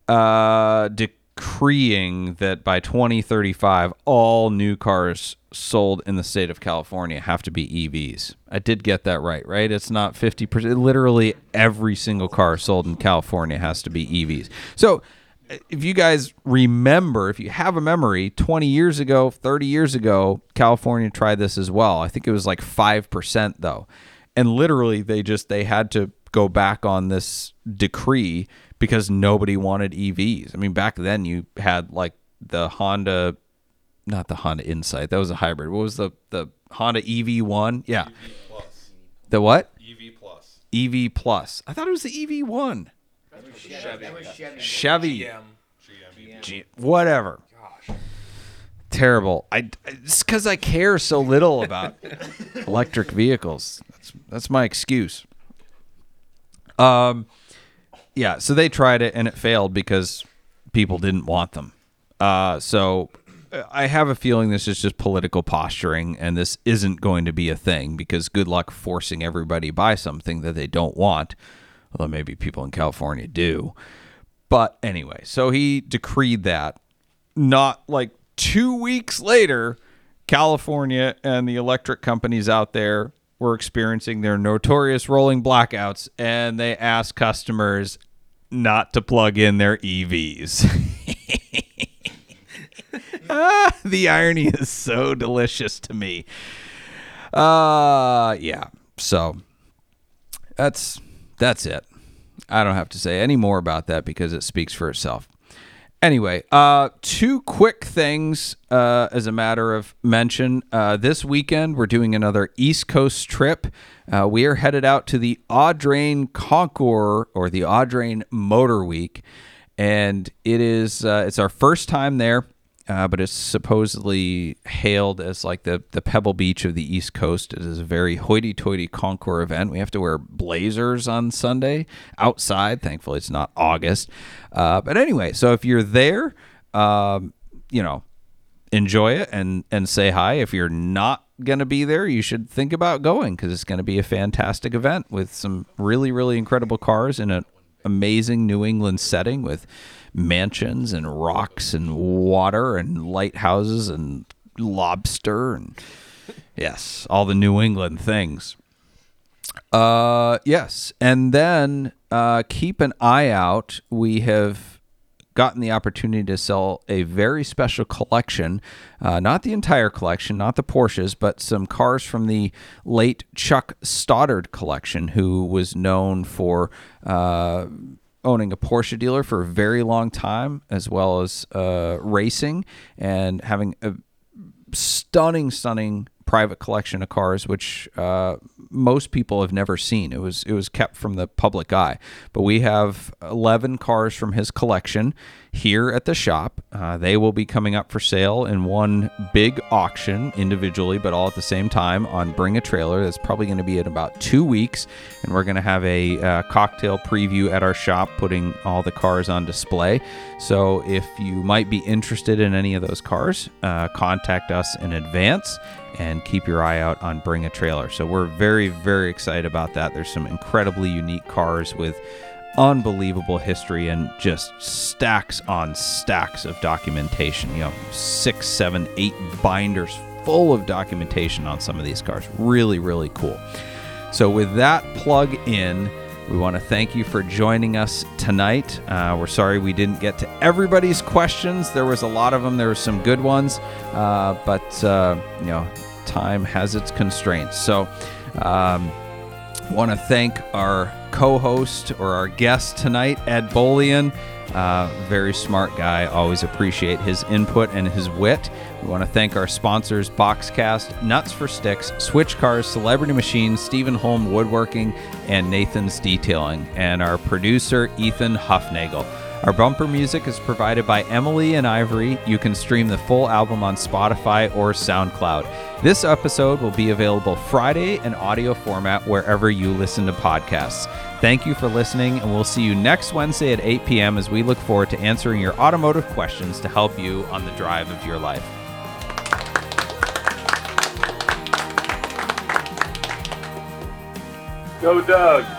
uh, decreeing that by 2035, all new cars sold in the state of California have to be EVs. I did get that right, right? It's not 50%. Literally every single car sold in California has to be EVs. So if you guys remember, if you have a memory, 20 years ago, 30 years ago, California tried this as well. I think it was like 5% though. And literally they just they had to go back on this decree because nobody wanted EVs. I mean, back then you had like the Honda not the Honda Insight. That was a hybrid. What was the the Honda EV1? Yeah. Plus. The what? EV plus. EV Plus. I thought it was the EV1. Chevy. Chevy. GM. G- whatever. Terrible. I it's because I care so little about electric vehicles. That's that's my excuse. Um, yeah. So they tried it and it failed because people didn't want them. Uh, so uh, I have a feeling this is just political posturing, and this isn't going to be a thing because good luck forcing everybody to buy something that they don't want. Although maybe people in California do. But anyway, so he decreed that. Not like two weeks later, California and the electric companies out there were experiencing their notorious rolling blackouts, and they asked customers not to plug in their EVs. ah, the irony is so delicious to me. Uh yeah. So that's that's it. I don't have to say any more about that because it speaks for itself. Anyway, uh, two quick things uh, as a matter of mention. Uh, this weekend, we're doing another East Coast trip. Uh, we are headed out to the Audrain Concours or the Audrain Motor Week, and it is uh, it's our first time there uh, but it's supposedly hailed as like the, the Pebble Beach of the East Coast. It is a very hoity toity concours event. We have to wear blazers on Sunday outside. Thankfully, it's not August. Uh, but anyway, so if you're there, um, you know, enjoy it and, and say hi. If you're not going to be there, you should think about going because it's going to be a fantastic event with some really, really incredible cars in an amazing New England setting with mansions and rocks and water and lighthouses and lobster and yes, all the New England things. Uh, yes, and then uh, keep an eye out. We have gotten the opportunity to sell a very special collection, uh, not the entire collection, not the Porsches, but some cars from the late Chuck Stoddard collection, who was known for uh, owning a Porsche dealer for a very long time, as well as uh, racing and having a stunning, stunning private collection of cars, which uh, most people have never seen. It was it was kept from the public eye. But we have eleven cars from his collection. Here at the shop. Uh, they will be coming up for sale in one big auction individually, but all at the same time on Bring a Trailer. That's probably going to be in about two weeks. And we're going to have a uh, cocktail preview at our shop, putting all the cars on display. So if you might be interested in any of those cars, uh, contact us in advance and keep your eye out on Bring a Trailer. So we're very, very excited about that. There's some incredibly unique cars with unbelievable history and just stacks on stacks of documentation. You know, six, seven, eight binders full of documentation on some of these cars. Really, really cool. So, with that plug in, we want to thank you for joining us tonight. Uh, we're sorry we didn't get to everybody's questions. There was a lot of them. There were some good ones, uh, but uh, you know, time has its constraints. So, um, want to thank our co-host or our guest tonight, Ed Bolian. Uh, very smart guy. Always appreciate his input and his wit. We want to thank our sponsors Boxcast, Nuts for Sticks, Switch Cars, Celebrity Machines, Stephen Holm Woodworking, and Nathan's Detailing, and our producer Ethan Huffnagel. Our bumper music is provided by Emily and Ivory. You can stream the full album on Spotify or SoundCloud. This episode will be available Friday in audio format wherever you listen to podcasts. Thank you for listening, and we'll see you next Wednesday at 8 p.m. as we look forward to answering your automotive questions to help you on the drive of your life. Go, Doug.